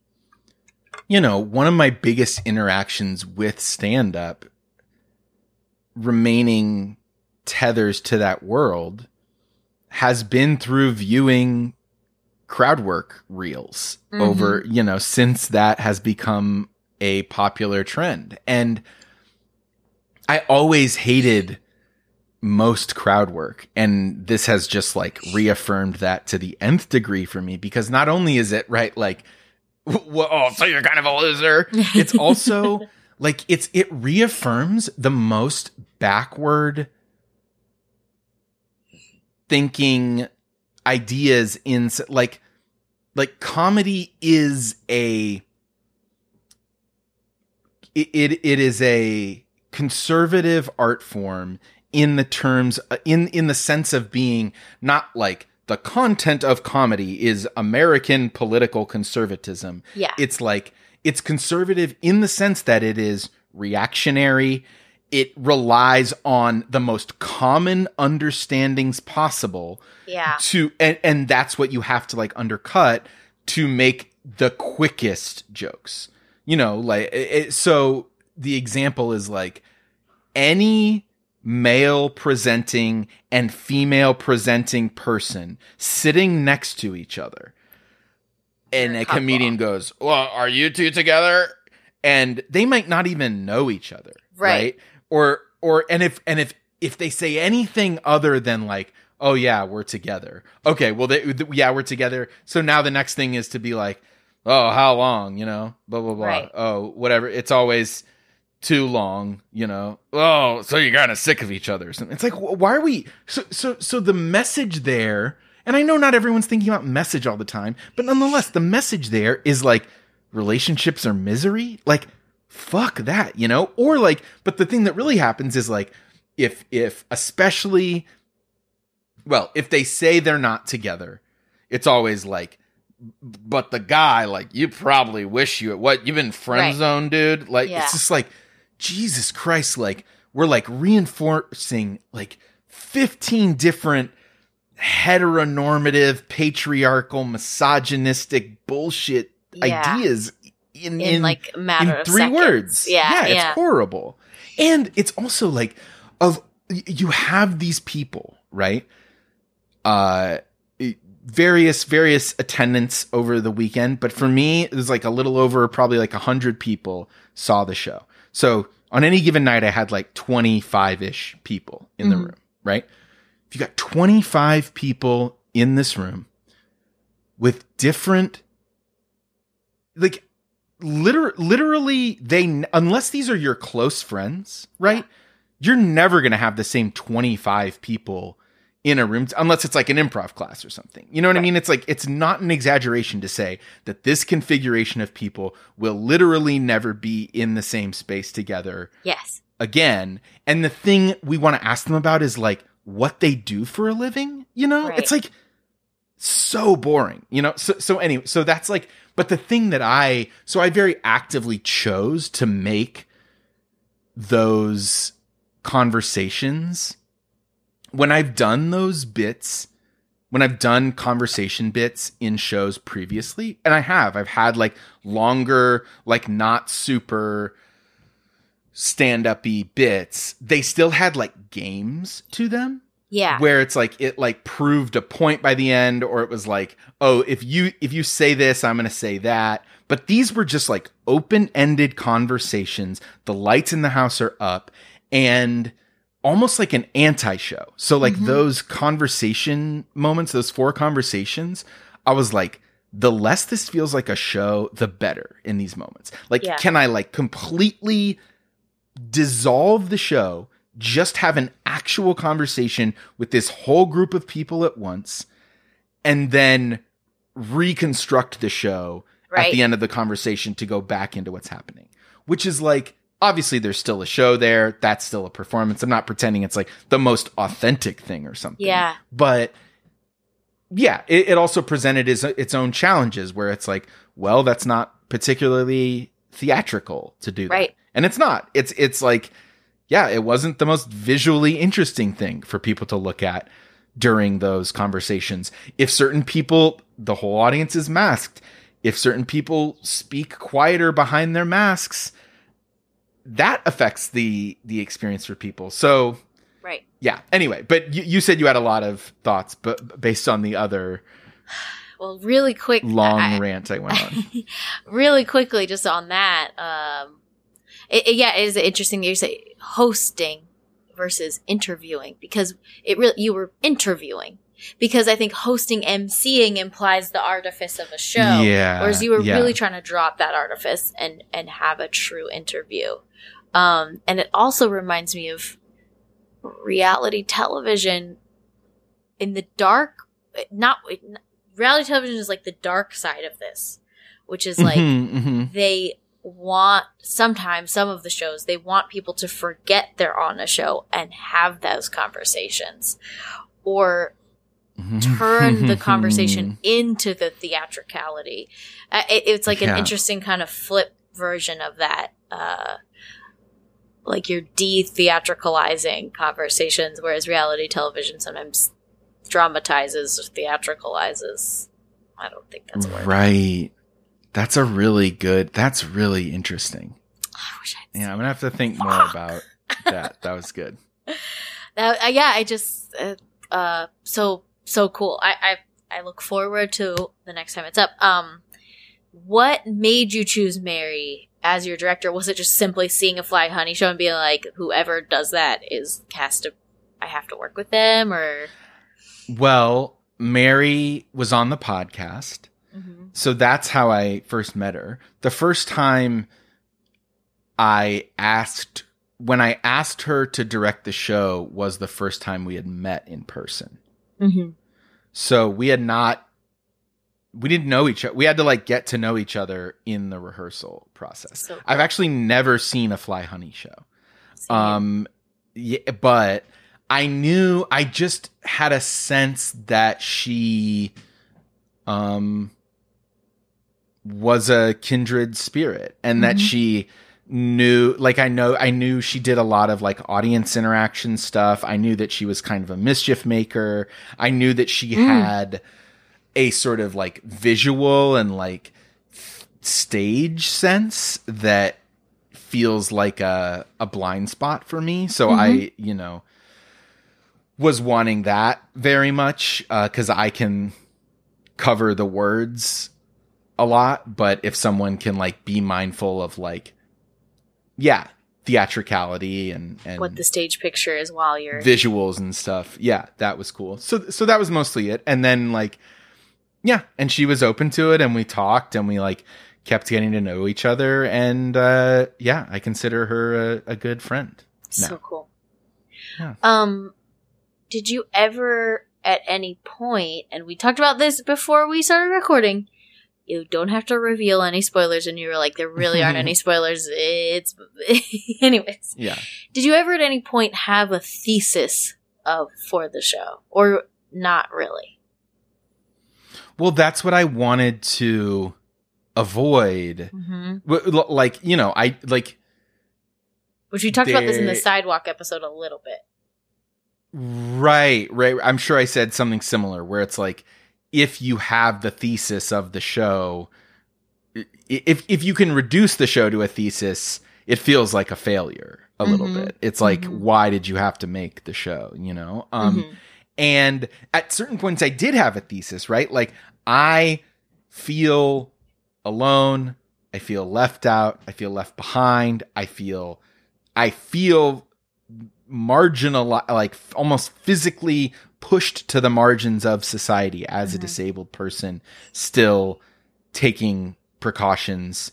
You know, one of my biggest interactions with stand up remaining tethers to that world has been through viewing crowd work reels Mhm. over, you know, since that has become a popular trend. And I always hated most crowd work. And this has just like reaffirmed that to the nth degree for me because not only is it right, like, "Wh- oh, so you're kind of a loser. It's also like it's it reaffirms the most backward thinking ideas in like like comedy is a it, it it is a conservative art form in the terms uh, in in the sense of being not like the content of comedy is American political conservatism. Yeah. It's like it's conservative in the sense that it is reactionary. It relies on the most common understandings possible Yeah. to and, and that's what you have to like undercut to make the quickest jokes. You know, like it, so the example is like any male presenting and female presenting person sitting next to each other. And a comedian goes, Well, are you two together? And they might not even know each other. Right. Right. Or or and if and if if they say anything other than like, oh yeah, we're together. Okay, well they th- yeah, we're together. So now the next thing is to be like, oh, how long, you know? Blah blah blah. Right. Oh, whatever. It's always too long, you know. Oh, so you're kind of sick of each other. something. It's like, why are we? So, so, so the message there, and I know not everyone's thinking about message all the time, but nonetheless, the message there is like relationships are misery. Like, fuck that, you know. Or like, but the thing that really happens is like, if if especially, well, if they say they're not together, it's always like. But the guy, like, you probably wish you what you've been friend Right. zoned, dude. Like, Yeah. it's just like, Jesus Christ, like we're like reinforcing like 15 different heteronormative, patriarchal, misogynistic bullshit Yeah. ideas in, in, in like a matter in of three seconds. words. Yeah, it's yeah. horrible. And it's also like of you have these people, right? Uh various various attendance over the weekend, but for me it was like a little over probably like a 100 people saw the show. So on any given night I had like 25ish people in the Mhm. room, right? If you got 25 people in this room with different like liter- literally they unless these are your close friends right you're never going to have the same 25 people in a room unless it's like an improv class or something you know what i mean it's like it's not an exaggeration to say that this configuration of people will literally never be in the same space together Yes. again. And the thing we want to ask them about is like what they do for a living. You know, Right. it's like so boring. You know, so so anyway, so that's like. But the thing that I so I very actively chose to make those conversations when I've done those bits when I've done conversation bits in shows previously, and I have, I've had like longer, like not super stand up y bits, they still had like games to them. Yeah. where it's like it like proved a point by the end or it was like oh if you if you say this i'm going to say that. But these were just like open-ended conversations. The lights in the house are up and almost like an anti-show so like Mhm. those conversation moments those four conversations i was like the less this feels like a show the better in these moments like Yeah. can i like completely dissolve the show, just have an actual conversation with this whole group of people at once, and then reconstruct the show at the end of the conversation to go back into what's happening. Which is like, obviously, there's still a show there. That's still a performance. I'm not pretending it's like the most authentic thing or something. Yeah. But yeah, it, it also presented its, its own challenges where it's like, well, that's not particularly theatrical to do that. Right. And it's not. It's it's like, yeah, it wasn't the most visually interesting thing for people to look at during those conversations. If certain people, the whole audience is masked. If certain people speak quieter behind their masks, that affects the the experience for people. So Right. yeah. Anyway, but you, you said you had a lot of thoughts, but based on the other Well, really quick. long I- rant I went on. really quickly, just on that. Um, it, it- yeah, it is interesting that you say hosting versus interviewing because it really you were interviewing because I think hosting emceeing implies the artifice of a show. Yeah, Whereas you were yeah. really trying to drop that artifice and and have a true interview. Um, and it also reminds me of reality television in the dark. Not reality television is like the dark side of this, which is like Mhm, mhm. they want sometimes some of the shows they want people to forget they're on a show and have those conversations or turn the conversation into the theatricality. Uh, it, it's like Yeah. an interesting kind of flip version of that. Uh, like you're de-theatricalizing conversations, whereas reality television sometimes dramatizes or theatricalizes. I don't think that's. Right. That's a really good. That's really interesting. I wish I'd Yeah, I'm gonna have to think more about that. That was good. That, uh, yeah, I just uh, uh so so cool. I, I I look forward to the next time it's up. Um, what made you choose Mary as your director? Was it just simply seeing a Fly Honey show and being like, whoever does that is cast I have to work with them, or Well, Mary was on the podcast. Mhm. So that's how I first met her. The first time I asked, when I asked her to direct the show, was the first time we had met in person. Mhm. So we had not, we didn't know each other. We had to like get to know each other in the rehearsal process. So cool. I've actually never seen a Fly Honey show. Same. Um, yeah, but I knew I just had a sense that she, um, was a kindred spirit, and that Mhm. she knew, like, I know, I knew she did a lot of like audience interaction stuff. I knew that she was kind of a mischief maker. I knew that she Mm. had a sort of like visual and like stage sense that feels like a a blind spot for me. So I, you know, was wanting that very much because I can cover the words a lot, but if someone can like be mindful of like, yeah, theatricality and and what the stage picture is while you're visuals and stuff. Yeah, that was cool. So so that was mostly it. And then like yeah, and she was open to it and we talked and we like kept getting to know each other and uh yeah, I consider her a, a good friend. so cool. Yeah. Um, did you ever at any point, and we talked about this before we started recording, you don't have to reveal any spoilers, and you were like, there really aren't any spoilers. It's, anyways. Yeah. Did you ever at any point have a thesis of for the show, or not really? Well, that's what I wanted to avoid. Mm-hmm. Like, you know, I like Which we talked about this in the sidewalk episode a little bit. Right, right. I'm sure I said something similar where it's like if you have the thesis of the show, if if you can reduce the show to a thesis, it feels like a failure a little Mhm. bit. It's like Mhm. why did you have to make the show, you know? Um Mhm. and at certain points I did have a thesis, right? Like I feel alone, I feel left out, I feel left behind, I feel I feel marginal like almost physically pushed to the margins of society as a Mhm. disabled person still taking precautions,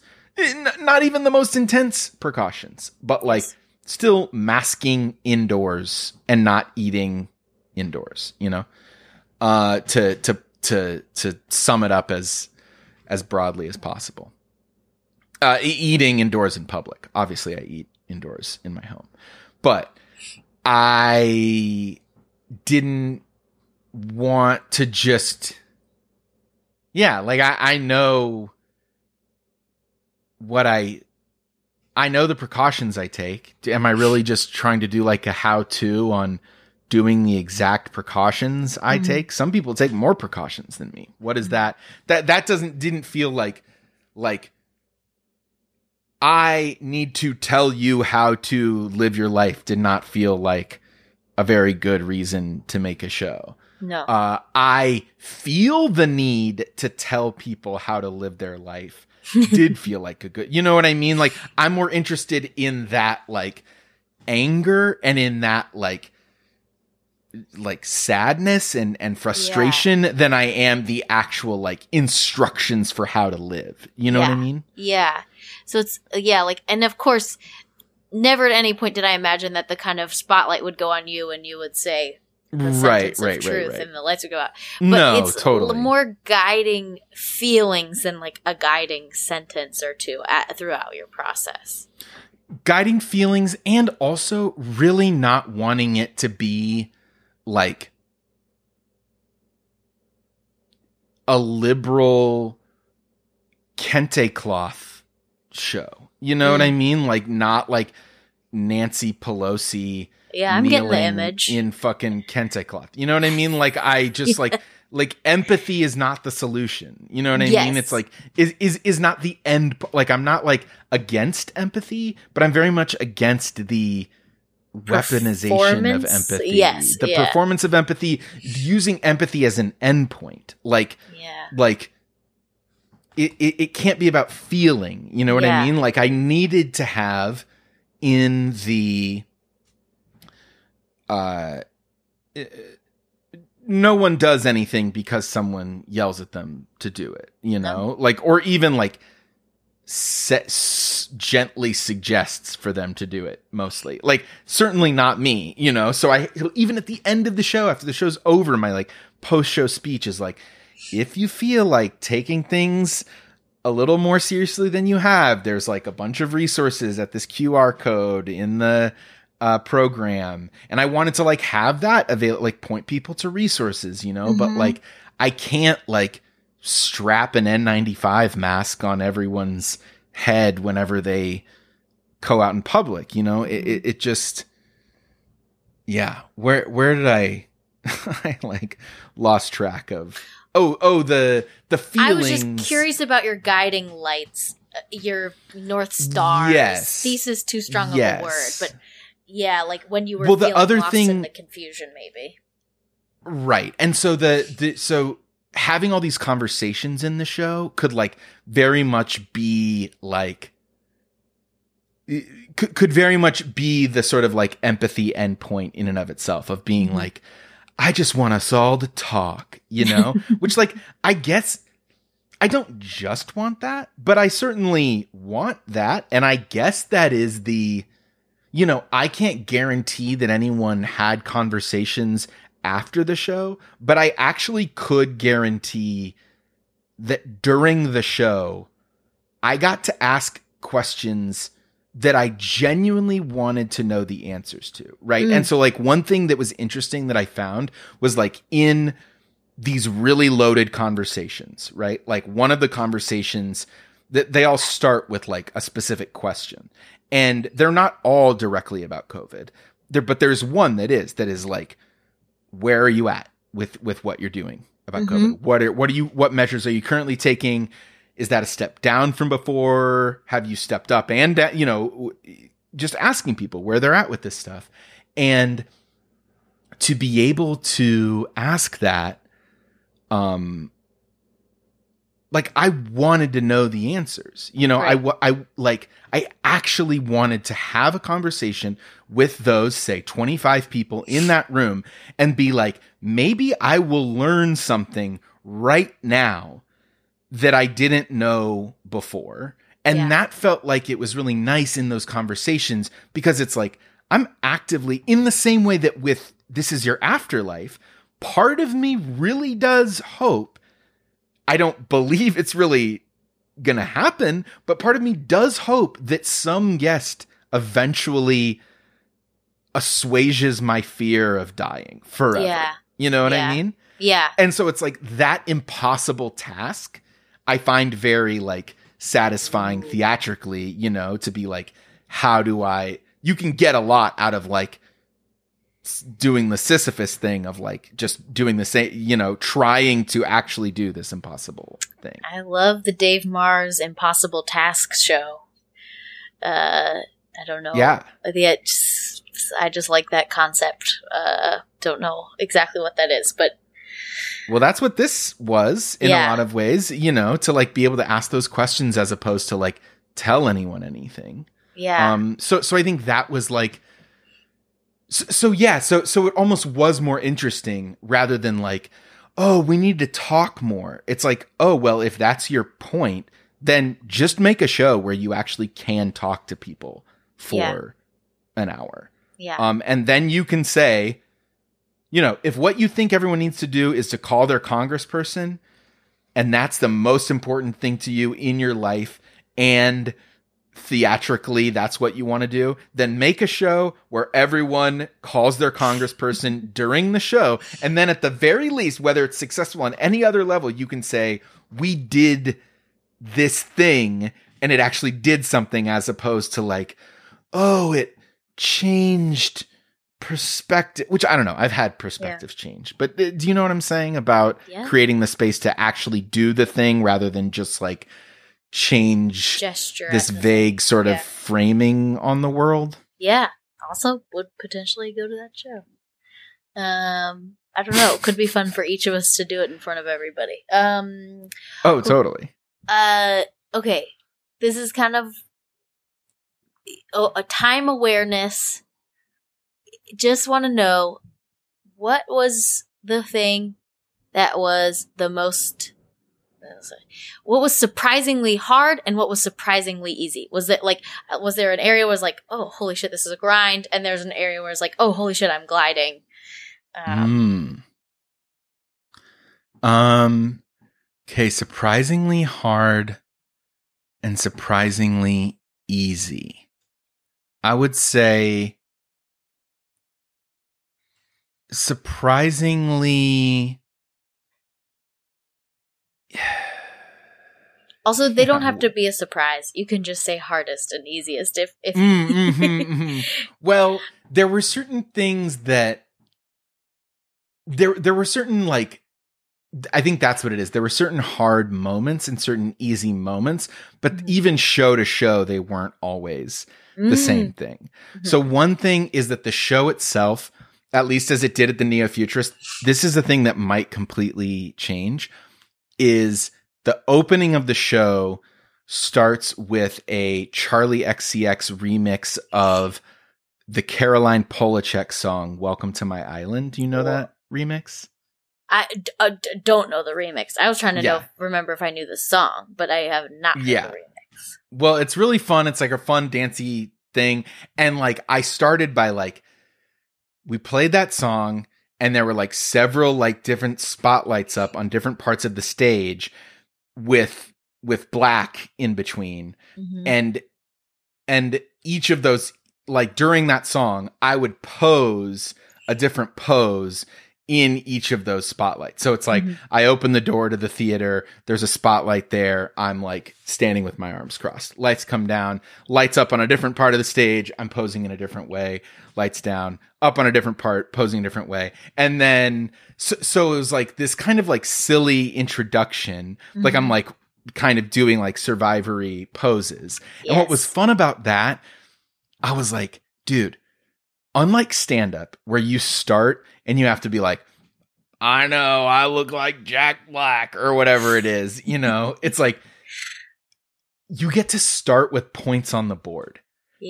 not even the most intense precautions but like still masking indoors and not eating indoors you know? Uh to to to to sum it up as as broadly as possible. Uh eating indoors in public. Obviously i eat indoors in my home. But i didn't want to just yeah like i i know what i i know the precautions i take. Am i really just trying to do like a how to on doing the exact precautions i Mhm. take? Some people take more precautions than me. What is that? That that doesn't didn't feel like like i need to tell you how to live your life did not feel like a very good reason to make a show No. uh, I feel the need to tell people how to live their life. Did feel like a good, you know what I mean? Like I'm more interested in that like anger and in that like like sadness and and frustration than I am the actual like instructions for how to live. You know what I mean? Yeah. So it's yeah, like and of course never at any point did I imagine that the kind of spotlight would go on you and you would say the Right, right, of right, truth right. and the lights would go out. But No, it's totally. more guiding feelings than like a guiding sentence or two at, throughout your process. guiding feelings and also really not wanting it to be like a liberal kente cloth show. You know what Mm. I mean? Like not like Nancy Pelosi Yeah, I'm getting the image. in fucking kente cloth. You know what I mean? Like I just like like empathy is not the solution. You know what I Yes. mean? It's like is is is not the end. Like I'm not like against empathy, but I'm very much against the weaponization of empathy. Yes, the yeah. performance of empathy, using empathy as an endpoint. Like yeah. like it, it, it can't be about feeling you know what Yeah. i mean? Like i needed to have in the uh uh, no one does anything because someone yells at them to do it you know? Like or even like s- gently suggests for them to do it mostly. Like certainly not me you know? So i even at the end of the show after the show's over my like post show speech is like if you feel like taking things a little more seriously than you have, there's like a bunch of resources at this QR code in the uh, program. And I wanted to like have that available, like point people to resources, you know, but Mhm. like I can't like strap an N95 mask on everyone's head whenever they go out in public, you know, it, it, it just, yeah. Where, where did I, I like lost track of, oh, oh, the, the feeling. I was just curious about your guiding lights, uh, your north star. Yes. Thesis too strong Yes. of a word, but yeah, like when you were Well, the other lost in thing- the confusion, maybe. Right. And so the, the so having all these conversations in the show could like very much be like could, could very much be the sort of like empathy endpoint in and of itself of being Mhm. like I just want us all to talk, you know? Which like I guess I don't just want that, but I certainly want that and I guess that is the you know, I can't guarantee that anyone had conversations after the show, but I actually could guarantee that during the show, I got to ask questions that I genuinely wanted to know the answers to, right? Mm. And so, like, one thing that was interesting that I found was like in these really loaded conversations, right? Like, one of the conversations that they all start with like a specific question, and they're not all directly about COVID. There, but there's one that is that is like, where are you at with with what you're doing about Mhm. COVID? What are what are you what measures are you currently taking? Is that a step down from before? Have you stepped up and da- you know just asking people where they're at with this stuff and to be able to ask that um like I wanted to know the answers. You know, I Right. wa- I like I actually wanted to have a conversation with those say 25 people in that room and be like maybe I will learn something right now that I didn't know before. And Yeah. that felt like it was really nice in those conversations because it's like I'm actively in the same way that with this is your afterlife, part of me really does hope I don't believe it's really going to happen, but part of me does hope that some guest eventually assuages my fear of dying forever. Yeah. You know what Yeah. I mean? Yeah. And so it's like that impossible task I find very like satisfying theatrically, you know, to be like, how do I, you can get a lot out of like doing the Sisyphus thing of like just doing the same, you know, trying to actually do this impossible thing. I love the Dave Maher's Impossible Tasks show. Uh, I don't know. Yeah. Yeah, I just like that concept. Uh, don't know exactly what that is, but Well, that's what this was in Yeah. a lot of ways, you know, to like be able to ask those questions as opposed to like tell anyone anything. yeah. Um, so so I think that was like, so, so yeah, so so it almost was more interesting rather than like, oh, we need to talk more. It's like, oh well, if that's your point, then just make a show where you actually can talk to people for an hour. yeah. Um, and then you can say, you know, if what you think everyone needs to do is to call their congressperson, and that's the most important thing to you in your life, and theatrically that's what you want to do, then make a show where everyone calls their congressperson during the show. And then at the very least, whether it's successful on any other level, you can say, we did this thing and it actually did something as opposed to like, oh, it changed perspective which i don't know i've had perspectives change but uh, do you know what i'm saying about Yeah. creating the space to actually do the thing rather than just like change Gesture. this vague sort of framing on the world Yeah. Also, would potentially go to that show. Um, I don't know. It could be fun for each of us to do it in front of everybody. Um, oh totally uh, okay. This is kind of a, a time awareness. Just want to know what was the thing that was the most what was surprisingly hard and what was surprisingly easy was it like was there an area where it's like oh holy shit this is a grind and there's an area where it's like oh holy shit i'm gliding um, Mm. Um. Okay, surprisingly hard and surprisingly easy. I would say surprisingly. also they don't have to be a surprise you can just say hardest and easiest if if Mm, mhm, mhm. Well, there were certain things that there there were certain like I think that's what it is. There were certain hard moments and certain easy moments, but Mhm. even show to show they weren't always the Mm, same thing. Mhm. So one thing is that the show itself, at least as it did at the Neo Futurist, this is a thing that might completely change. Is the opening of the show starts with a Charli XCX remix of the Caroline Polachek song "Welcome to My Island." Do you know Cool. that remix? I d- uh, d- don't know the remix. I was trying to know, remember if I knew the song, but I have not heard Yeah. the remix. Well, it's really fun. It's like a fun dancey thing. And like I started by like we played that song and there were like several like different spotlights up on different parts of the stage with with black in between. Mhm. And and each of those like during that song, I would pose a different pose in each of those spotlights. So it's like Mhm. I open the door to the theater, there's a spotlight there, I'm like standing with my arms crossed. Lights come down, lights up on a different part of the stage, I'm posing in a different way. Lights down, up on a different part, posing a different way. And then so, so it was like this kind of like silly introduction. Like I'm Mhm. like kind of doing like survivory poses. And what was fun about that, I was like, dude, unlike stand up where you start and you have to be like, I know, I look like Jack Black or whatever it is, you know, it's like you get to start with points on the board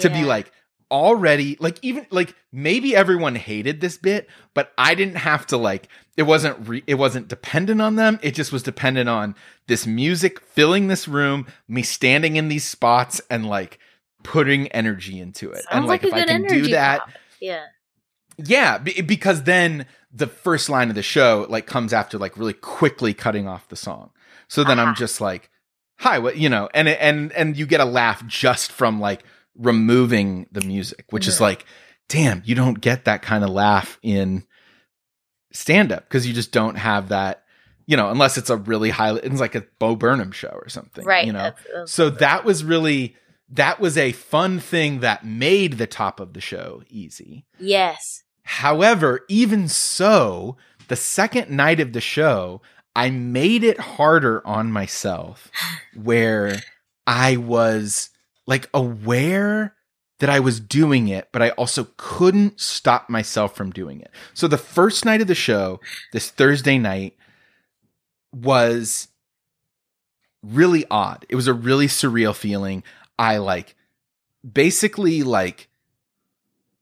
to be like already like even like maybe everyone hated this bit but i didn't have to like it wasn't re- it wasn't dependent on them it just was dependent on this music filling this room me standing in these spots and like putting energy into it Sounds and like, a if i can do that pop. Yeah. yeah, be- because then the first line of the show like comes after like really quickly cutting off the song. So then Ah. I'm just like, "Hi, what?" You know, and and and you get a laugh just from like removing the music, which is Mhm. like, damn, you don't get that kind of laugh in stand up because you just don't have that. You know, unless it's a really high, it's like a Bo Burnham show or something, Right. You know, that's- that's- so that was really that was a fun thing that made the top of the show easy. yes. However, even so, the second night of the show, I made it harder on myself where I was like aware that I was doing it, but I also couldn't stop myself from doing it. So the first night of the show, this Thursday night, was really odd. It was a really surreal feeling. I like basically like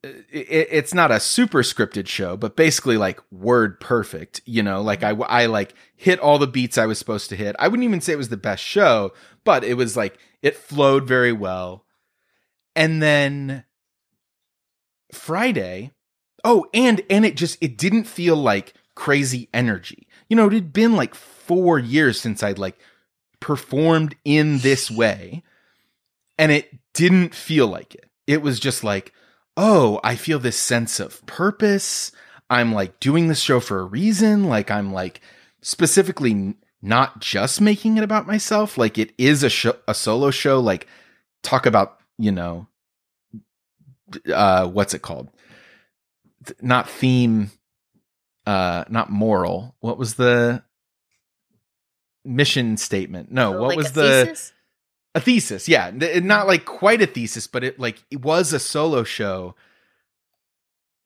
it, it's not a super scripted show, but basically like word perfect. You know, like I I like hit all the beats I was supposed to hit. I wouldn't even say it was the best show, but it was like it flowed very well. And then Friday, oh, and and it just it didn't feel like crazy energy. You know, it had been like four years since I'd like performed in this way, and it didn't feel like it. It was just like, oh, I feel this sense of purpose. I'm like doing this show for a reason. Like I'm like specifically not just making it about myself. Like it is a show, a solo show. Like talk about, you know, uh, what's it called? not theme, uh, not moral. What was the mission statement? No, what Like was the thesis? a thesis? Yeah, not like quite a thesis, but it like it was a solo show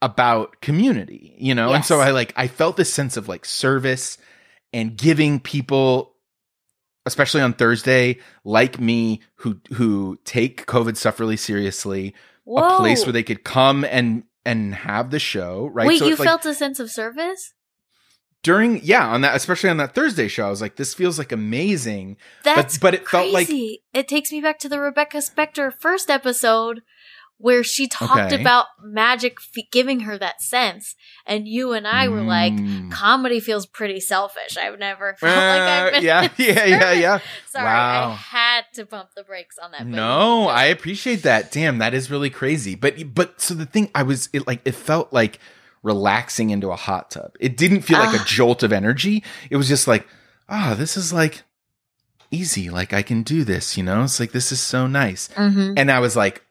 about community, you know. And so I like I felt this sense of like service and giving people especially on Thursday like me who who take covid stuff really seriously a place where they could come and and have the show, right? Wait, so you like felt a sense of service? during yeah, on that especially on that Thursday show, I was like this feels like amazing. That's but it felt like- it takes me back to the Rebecca Spector first episode where she talked Okay. about magic f- giving her that sense, and you and I were like, Mm. comedy feels pretty selfish. I've never felt like Uh, I've been yeah, yeah, yeah, yeah. Sorry, Wow. I had to bump the brakes on that. No, I appreciate that. Damn, that is really crazy. But but so the thing I was it like it felt like relaxing into a hot tub. It didn't feel like a Ah. jolt of energy. It was just like, ah, this is like easy. Like I can do this, you know? It's like this is so nice. Mhm. And I was like,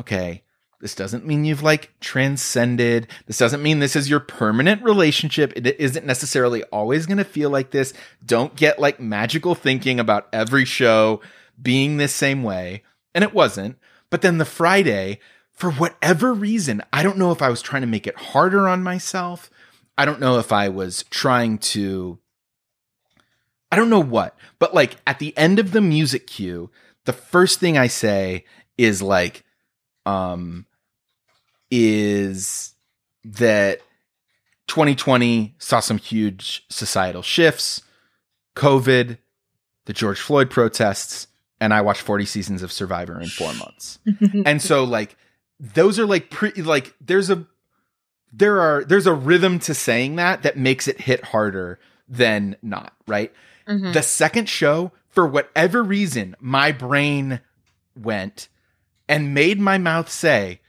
okay, this doesn't mean you've like transcended. This doesn't mean this is your permanent relationship. It isn't necessarily always going to feel like this. Don't get like magical thinking about every show being this same way. And it wasn't. But then the Friday, for whatever reason, I don't know if I was trying to make it harder on myself. I don't know if I was trying to I don't know what, but like at the end of the music cue, the first thing I say is like, um, is that 2020 saw some huge societal shifts, COVID, the George Floyd protests, and I watched 40 seasons of Survivor in four months. and so like those are like pretty like there's a there are there's a rhythm to saying that that makes it hit harder than not, right? Mhm. The second show, for whatever reason, my brain went and made my mouth say,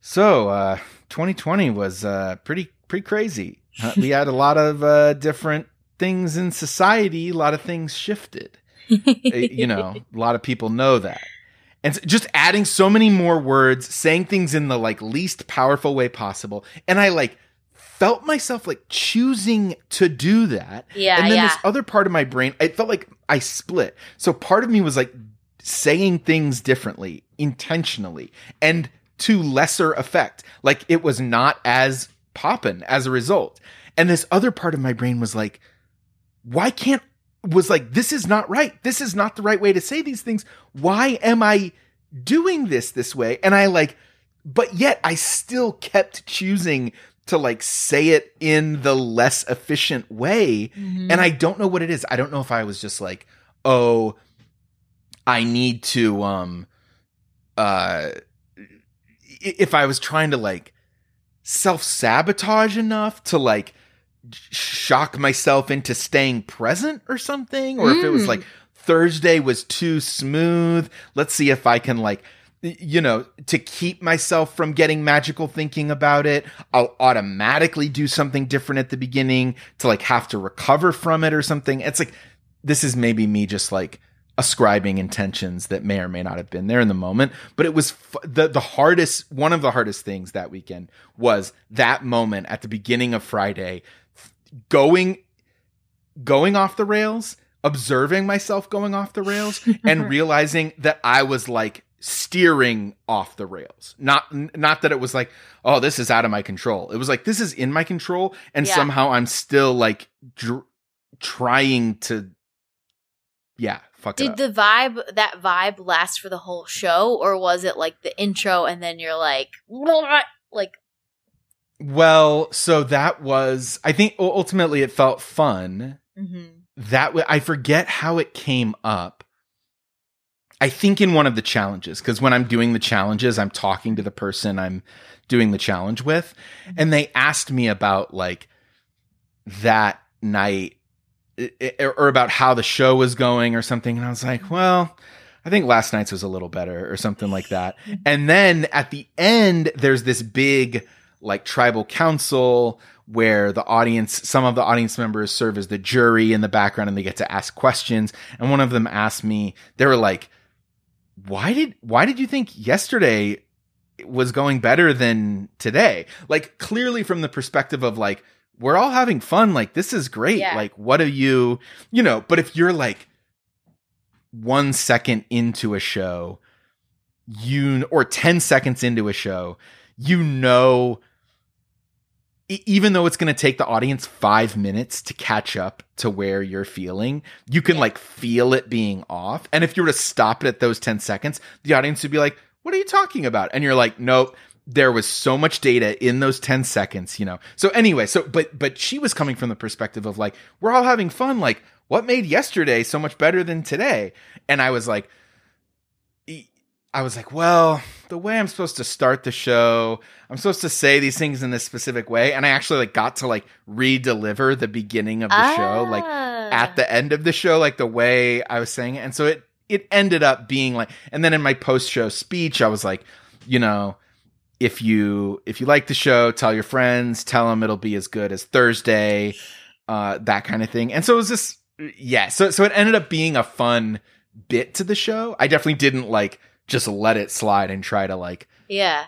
"So, uh, 2020 was uh, pretty pretty crazy. Uh, we had a lot of uh, different things in society. A lot of things shifted. Uh, you know, a lot of people know that." And just adding so many more words, saying things in the like least powerful way possible, and I like felt myself like choosing to do that. Yeah, And then yeah. this other part of my brain, it felt like I split. So part of me was like saying things differently, intentionally, and to lesser effect. Like it was not as poppin' as a result. And this other part of my brain was like, why can't was like, this is not right. This is not the right way to say these things. Why am I doing this this way? And I like, but yet I still kept choosing to like say it in the less efficient way. Mhm. And I don't know what it is. I don't know if I was just like, oh, I need to um uh if I was trying to like self-sabotage enough to like shock myself into staying present or something or if it was Mm. like Thursday was too smooth. Let's see if I can like you know, to keep myself from getting magical thinking about it, I'll automatically do something different at the beginning to like have to recover from it or something. It's like this is maybe me just like ascribing intentions that may or may not have been there in the moment, but it was f- the the hardest one of the hardest things that weekend was that moment at the beginning of Friday going going off the rails, observing myself going off the rails and realizing that I was like steering off the rails. Not n- not that it was like, oh, this is out of my control. It was like this is in my control and Yeah. somehow I'm still like dr- trying to yeah, fuck Did the vibe that vibe last for the whole show, or was it like the intro and then you're like, like well, so that was I think ultimately it felt fun. mhm. that w- I forget how it came up. I think in one of the challenges, because when I'm doing the challenges, I'm talking to the person I'm doing the challenge with, and they asked me about like that night or about how the show was going or something, and I was like, well. I think last night's was a little better or something like that. And then at the end, there's this big like tribal council where the audience, some of the audience members serve as the jury in the background and they get to ask questions. And one of them asked me, they were like, why did, why did you think yesterday was going better than today. Like clearly from the perspective of like we're all having fun. Like this is great. Yeah. Like what are you, you know? But if you're like one second into a show, you or ten seconds into a show, you know. Even though it's going to take the audience five minutes to catch up to where you're feeling, you can Yeah. like feel it being off. And if you were to stop it at those 10 seconds, the audience would be like, What are you talking about? And you're like, Nope, there was so much data in those 10 seconds, you know. So anyway, so but but she was coming from the perspective of like, we're all having fun. Like, what made yesterday so much better than today? And I was like, i was like, well, the way I'm supposed to start the show, I'm supposed to say these things in this specific way. And I actually like got to like re-deliver the beginning of the show, like Ah. at the end of the show, like the way I was saying it. And so it it ended up being like and then in my post show speech, I was like, you know, if you if you like the show, tell your friends, tell them it'll be as good as Thursday, uh, that kind of thing. And so it was just yeah, so so it ended up being a fun bit to the show. I definitely didn't like just let it slide and try to like yeah.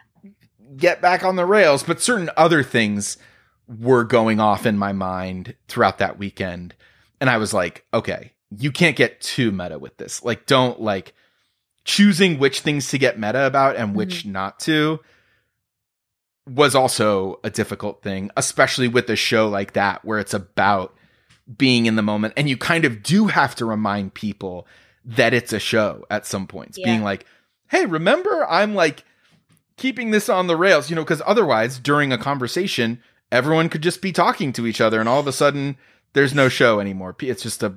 get back on the rails, but certain other things were going off in my mind throughout that weekend. And I was like, okay, you can't get too meta with this. Like, don't like choosing which things to get meta about and which not to was also a difficult thing, especially with a show like that where it's about being in the moment and you kind of do have to remind people that it's a show at some points Yeah. being like hey remember i'm like keeping this on the rails you know because otherwise during a conversation everyone could just be talking to each other and all of a sudden there's no show anymore it's just a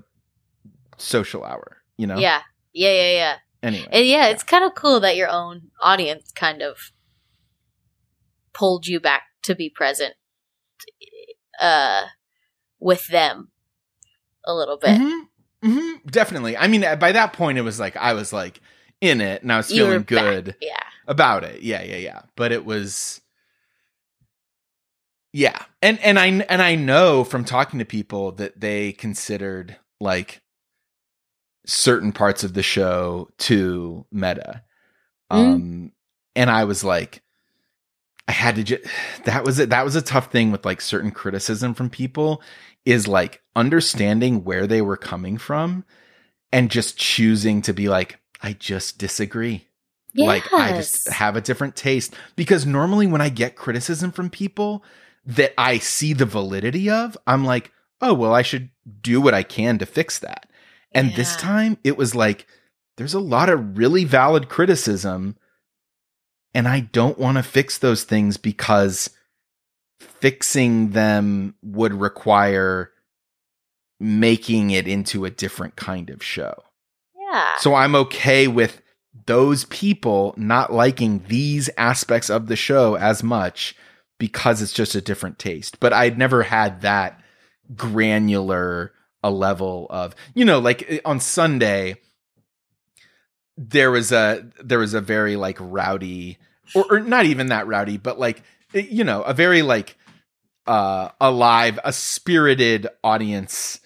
social hour you know Yeah. Yeah, yeah, yeah. anyway And yeah, it's kind of cool that your own audience kind of pulled you back to be present uh with them a little bit. Mhm. Mhm. definitely i mean by that point it was like i was like in it and i was You feeling back. good Yeah. about it. Yeah, yeah, yeah. But it was Yeah. And and I and I know from talking to people that they considered like certain parts of the show to meta. Mm. Um and I was like I had to just that was it that was a tough thing with like certain criticism from people is like understanding where they were coming from and just choosing to be like I just disagree. Yes. Like I just have a different taste because normally when I get criticism from people that I see the validity of, I'm like, "Oh, well I should do what I can to fix that." And this time it was like there's a lot of really valid criticism and I don't want to fix those things because fixing them would require making it into a different kind of show. yeah. So I'm okay with those people not liking these aspects of the show as much because it's just a different taste. But I'd never had that granular a level of, you know, like eh, on Sunday there was a there was a very like rowdy or, or not even that rowdy, but like eh, you know, a very like uh alive, a spirited audience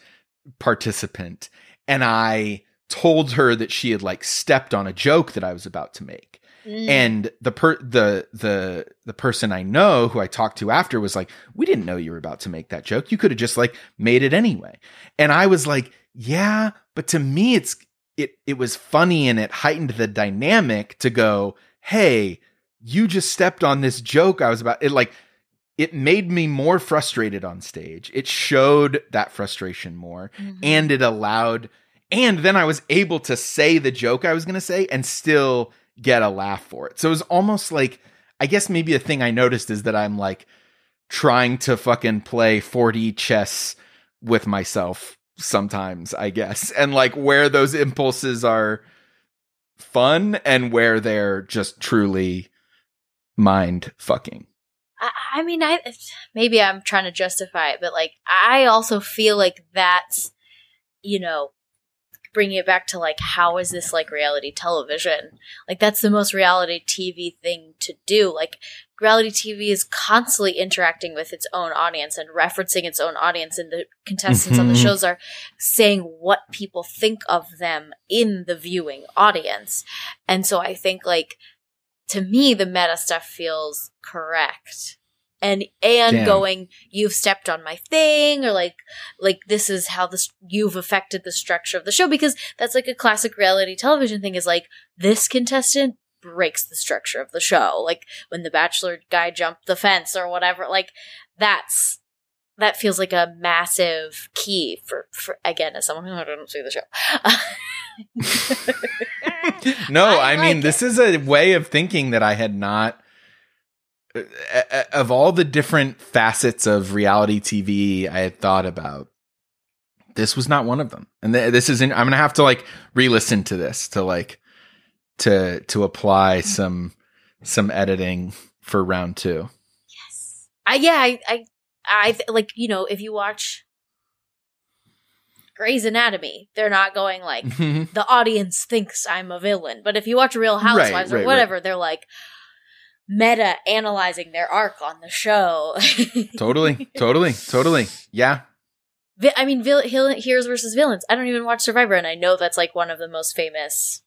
participant and I told her that she had like stepped on a joke that I was about to make. Mm. And the per the the the person I know who I talked to after was like, "We didn't know you were about to make that joke. You could have just like made it anyway." And I was like, "Yeah, but to me it's it it was funny and it heightened the dynamic to go, "Hey, you just stepped on this joke I was about." It like it made me more frustrated on stage. It showed that frustration more Mhm. and it allowed and then I was able to say the joke I was going to say and still get a laugh for it. So it was almost like I guess maybe a thing I noticed is that I'm like trying to fucking play 4D chess with myself sometimes, I guess. And like where those impulses are fun and where they're just truly mind fucking. I, mean, I maybe I'm trying to justify it, but like I also feel like that's you know bringing it back to like how is this like reality television? Like that's the most reality TV thing to do. Like reality TV is constantly interacting with its own audience and referencing its own audience, and the contestants on the Mhm. shows are saying what people think of them in the viewing audience. And so I think like to me the meta stuff feels correct and and Damn. going you've stepped on my thing or like like this is how this you've affected the structure of the show because that's like a classic reality television thing is like this contestant breaks the structure of the show like when the bachelor guy jumped the fence or whatever like that's that feels like a massive key for, for again as someone who didn't see the show no, I I, mean like this is a way of thinking that I had not. uh, uh, Of all the different facets of reality TV I had thought about, this was not one of them. And th- this is in, I'm gonna have to like re-listen to this to like to to apply some some editing for round two. Yes. I yeah, I I I th- like, you know, if you watch Grey's Anatomy, they're not going like mm-hmm. the audience thinks I'm a villain. But if you watch Real Housewives Right, or right, whatever, they're like meta analyzing their arc on the show. totally, totally, totally. Yeah. I mean, vil- hil- heroes versus villains. I don't even watch Survivor, and I know that's like one of the most famous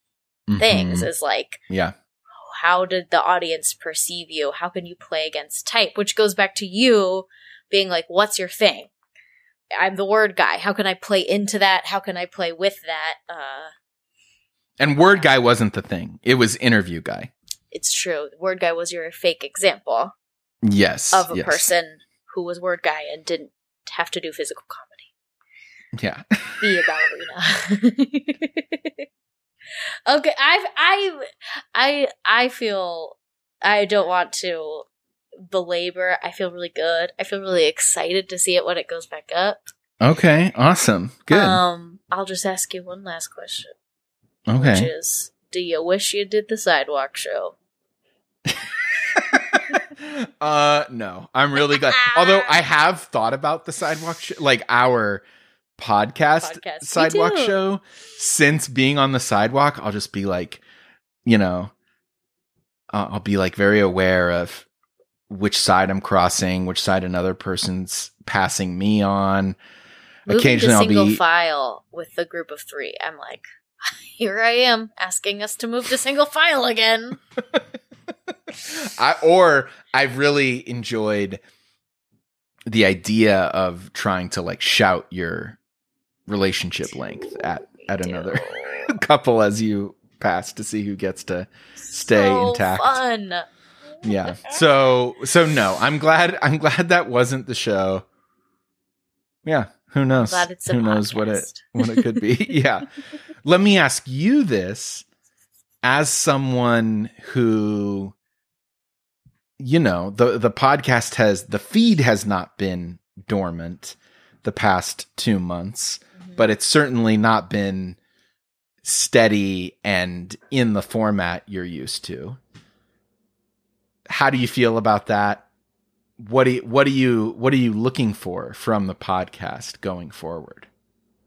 things. Mhm. Is like Yeah. how did the audience perceive you? How can you play against type? Which goes back to you being like, what's your thing? I'm the word guy. How can I play into that? How can I play with that? Uh, And word guy wasn't the thing. It was interview guy. it's true. Word guy was your fake example Yes. of a yes. person who was word guy and didn't have to do physical comedy. Yeah. Be a ballerina. okay, I've I I I feel I don't want to belabor. I feel really good. I feel really excited to see it when it goes back up. Okay. Awesome. Good. Um, I'll just ask you one last question, which okay. is: Do you wish you did the sidewalk show? uh no. I'm really glad. Although I have thought about the sidewalk show, like our podcast, Podcast. Sidewalk show since being on the sidewalk, I'll just be like, you know, uh, I'll be like very aware of which side I'm crossing, which side another person's passing me on. Moving Occasionally to I'll be file with the group of three. I'm like, here I am asking us to move to single file again. I, or I've really enjoyed the idea of trying to like shout your relationship length at at another couple as you pass to see who gets to stay so intact. Fun. Yeah. So so no, I'm glad I'm glad that wasn't the show. Yeah, who knows? Glad it's a who knows what it what it could be. yeah. Let me ask you this as someone who you know, the the podcast has the feed has not been dormant the past 2 months. But it's certainly not been steady and in the format you're used to. How do you feel about that? What do you, what do you what are you looking for from the podcast going forward?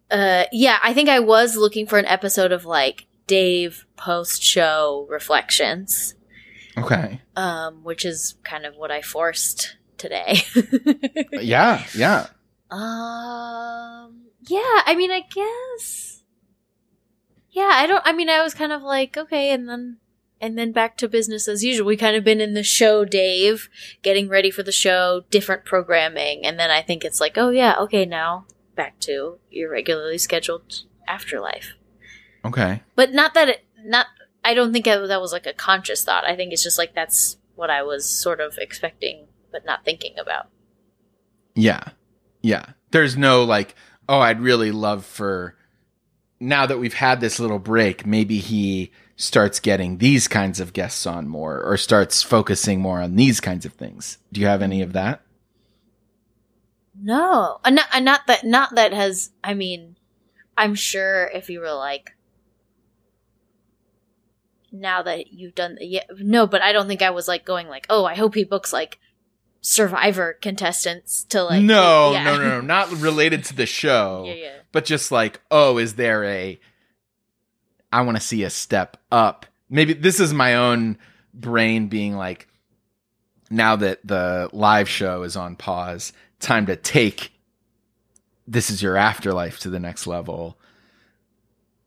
Uh, yeah, I think I was looking for an episode of like Dave post show reflections, Okay. um, which is kind of what I forced today. Yeah, yeah. um, yeah, I mean, I guess. Yeah, I don't. I mean, I was kind of like, okay, and then and then back to business as usual. We kind of been in the show, Dave, getting ready for the show, different programming, and then I think it's like, oh yeah, okay, now back to your regularly scheduled afterlife. Okay. But not that it, not. I don't think that that was like a conscious thought. I think it's just like that's what I was sort of expecting, but not thinking about. Yeah. Yeah. There's no like, oh, I'd really love for now that we've had this little break, maybe he starts getting these kinds of guests on more or starts focusing more on these kinds of things. Do you have any of that? No, uh, not, uh, not that. Not that has. I mean, I'm sure if you were like, now that you've done, yeah, no, but I don't think I was like going like, oh, I hope he books like Survivor contestants to like. no, yeah. no, no, no, not related to the show, yeah, yeah. but just like, oh, is there a? I want to see a step up. Maybe this is my own brain being like, now that the live show is on pause, time to take this is your afterlife to the next level.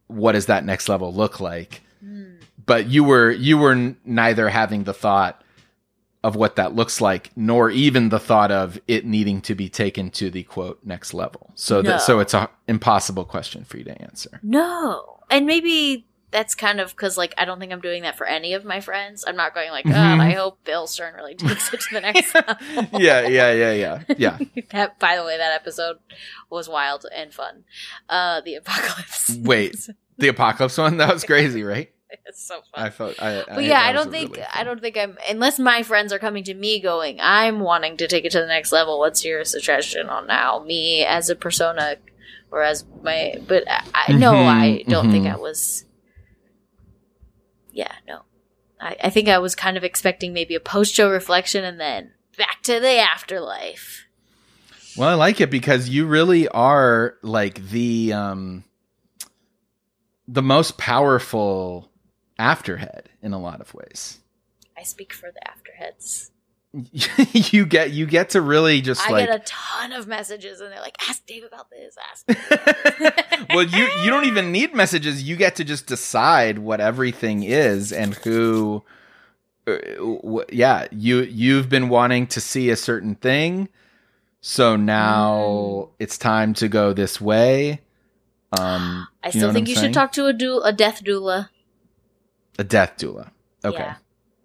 What does that next level look like? Hmm. but you were you were n- neither having the thought of what that looks like, nor even the thought of it needing to be taken to the quote next level. So No. that so it's a impossible question for you to answer. No. And maybe that's kind of because, like, I don't think I'm doing that for any of my friends. I'm not going, like, God, Mhm. I hope Bill Stern really takes it to the next level. yeah, yeah, yeah, yeah, yeah. that, by the way, that episode was wild and fun. Uh, the apocalypse. Wait, the apocalypse one that was crazy, right? it's so fun. I felt. I, but yeah, I don't think really I don't think I'm unless my friends are coming to me going, I'm wanting to take it to the next level. What's your suggestion on now? Me as a persona or as my but I, I no, I don't think mhm. I was Yeah, no. I, I think I was kind of expecting maybe a post show reflection and then back to the afterlife. Well, I like it because you really are like the um the most powerful afterhead in a lot of ways. I speak for the afterheads. you get you get to really just I like get a ton of messages and they're like, ask Dave about this, ask about this." well you you don't even need messages you get to just decide what everything is and who uh, yeah you you've been wanting to see a certain thing so now Mm. it's time to go this way um I do you know still think you saying? should talk to a du- a death doula. A death doula. Okay. Yeah.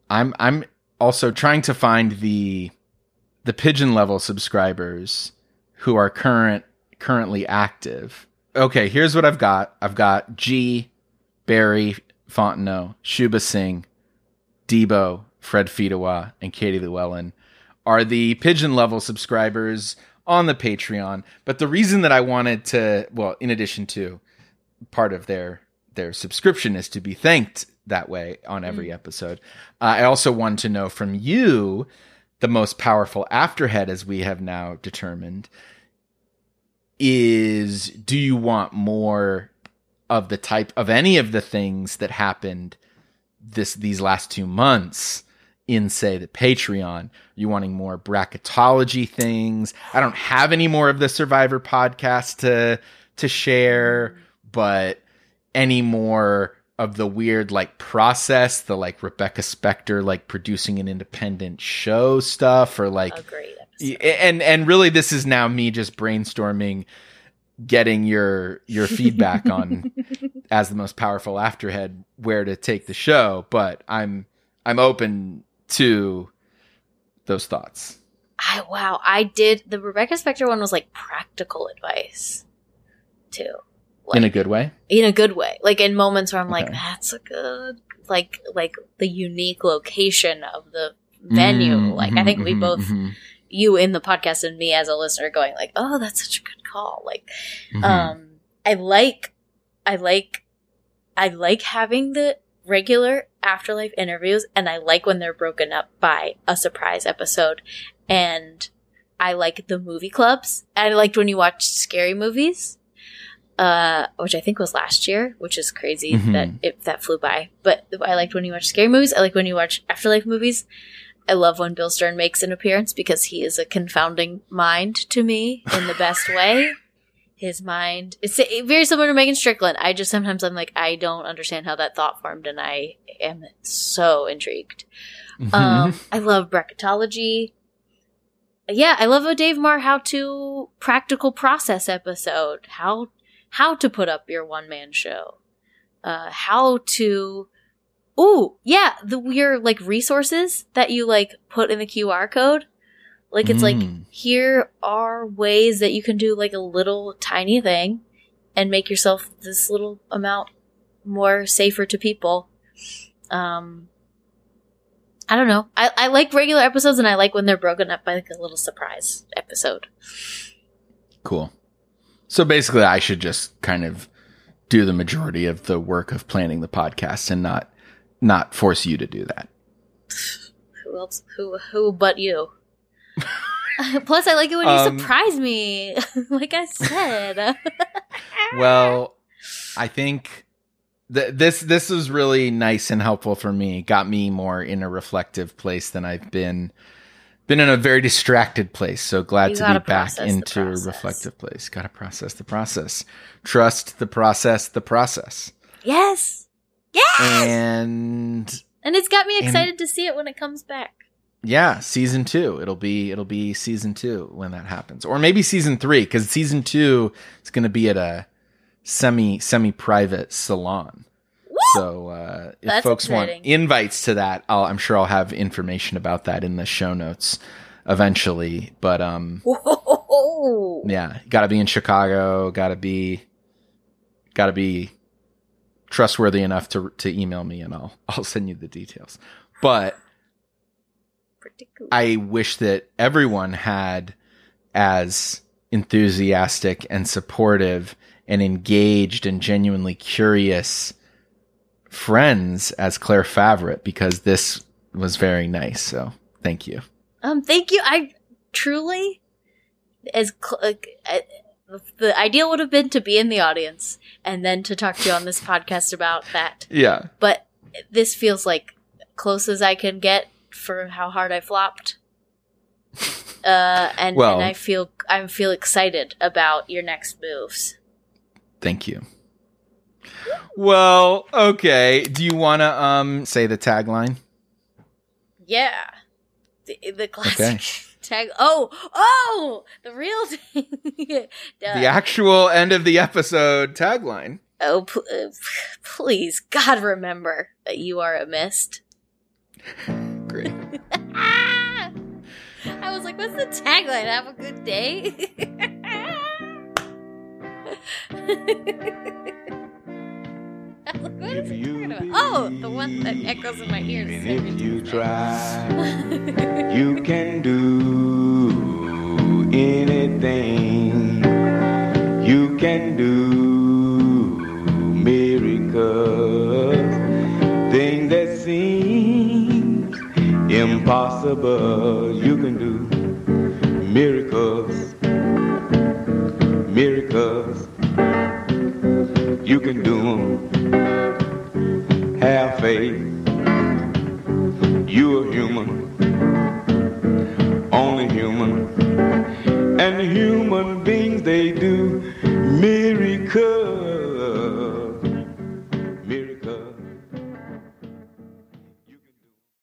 i'm i'm also trying to find the the pigeon level subscribers who are current currently active. Okay here's what i've got. I've got g barry fontenot shuba singh debo fred Fidawa, and katie llewellyn are the pigeon level subscribers on the patreon. But the reason that i wanted to well in addition to part of their their subscription is to be thanked that way on every episode. Uh, I also want to know from you, the most powerful afterhead, as we have now determined, is do you want more of the type of any of the things that happened this these last two months in say the Patreon? Are you wanting more bracketology things? I don't have any more of the Survivor podcast to to share, but any more of the weird like process, the like Rebecca Spector like producing an independent show stuff, or like a great and and really this is now me just brainstorming getting your your feedback on as the most powerful afterhead where to take the show but i'm i'm open to those thoughts I wow, I did the Rebecca Spector one was like practical advice too. In a good way in a good way. Like in moments where I'm like, that's a good like like the unique location of the venue. Mm, like I think we mhm, both mhm, you in the podcast and me as a listener going like, oh, that's such a good call. Like mhm. um i like i like i like having the regular afterlife interviews and i like when they're broken up by a surprise episode and i like the movie clubs i liked when you watch scary movies uh which i think was last year which is crazy Mhm. that it that flew by. But i liked when you watch scary movies. I like when you watch afterlife movies. I love when Bill Stern makes an appearance because he is a confounding mind to me in the best way. His mind it's very similar to megan strickland. I just sometimes i'm like i don't understand how that thought formed and i am so intrigued. Mhm. um i love bracketology. Yeah i love a Dave Maher how to practical process episode. How how to put up your one-man show uh how to Ooh, yeah, the weird like resources that you like put in the QR code. Like it's like Mm. here are ways that you can do like a little tiny thing and make yourself this little amount more safer to people. Um I don't know. I, I like regular episodes and I like when they're broken up by like a little surprise episode. cool so basically i should just kind of do the majority of the work of planning the podcast and not not force you to do that Who else who who but you? Plus I like it when you Um, surprise me. like I said. well i think th- this this was really nice and helpful for me got me more in a reflective place than i've been been in a very distracted place so glad You to be back into a reflective place gotta process the process trust the process the process Yes. Yes! And And it's got me And- excited to see it when it comes back. yeah, season two. It'll be it'll be season two when that happens, or maybe season three because season two is going to be at a semi semi private salon. So uh, if That's folks exciting. want invites to that, I'll, I'm sure I'll have information about that in the show notes eventually. But um, Whoa! yeah, got to be in Chicago. Got to be, got to be trustworthy enough to to email me, and I'll I'll send you the details. But cool. I wish that everyone had as enthusiastic and supportive and engaged and genuinely curious friends as Claire Favret because this was very nice. So thank you. Um, thank you. I truly, as cl- like, I, the ideal would have been to be in the audience and then to talk to you on this podcast about that. Yeah. But this feels like close as I can get for how hard I flopped. Uh, and, Well- and I feel I feel excited about your next moves. Thank you. Well, okay. Do you want to um say the tagline? Yeah, the, the classic Okay. tag. Oh, oh, the real thing. The actual end of the episode tagline. Oh, uh, please, God, remember that you are a mist. Great. Ah! I was like, what's the tagline? Have a good day. Oh, the one that echoes in my ears. And if you try, you can do anything. You can do miracles. Things that seem impossible, you can do miracles. Miracles you can do them. Have faith. You are human, only human. And human beings, they do miracles.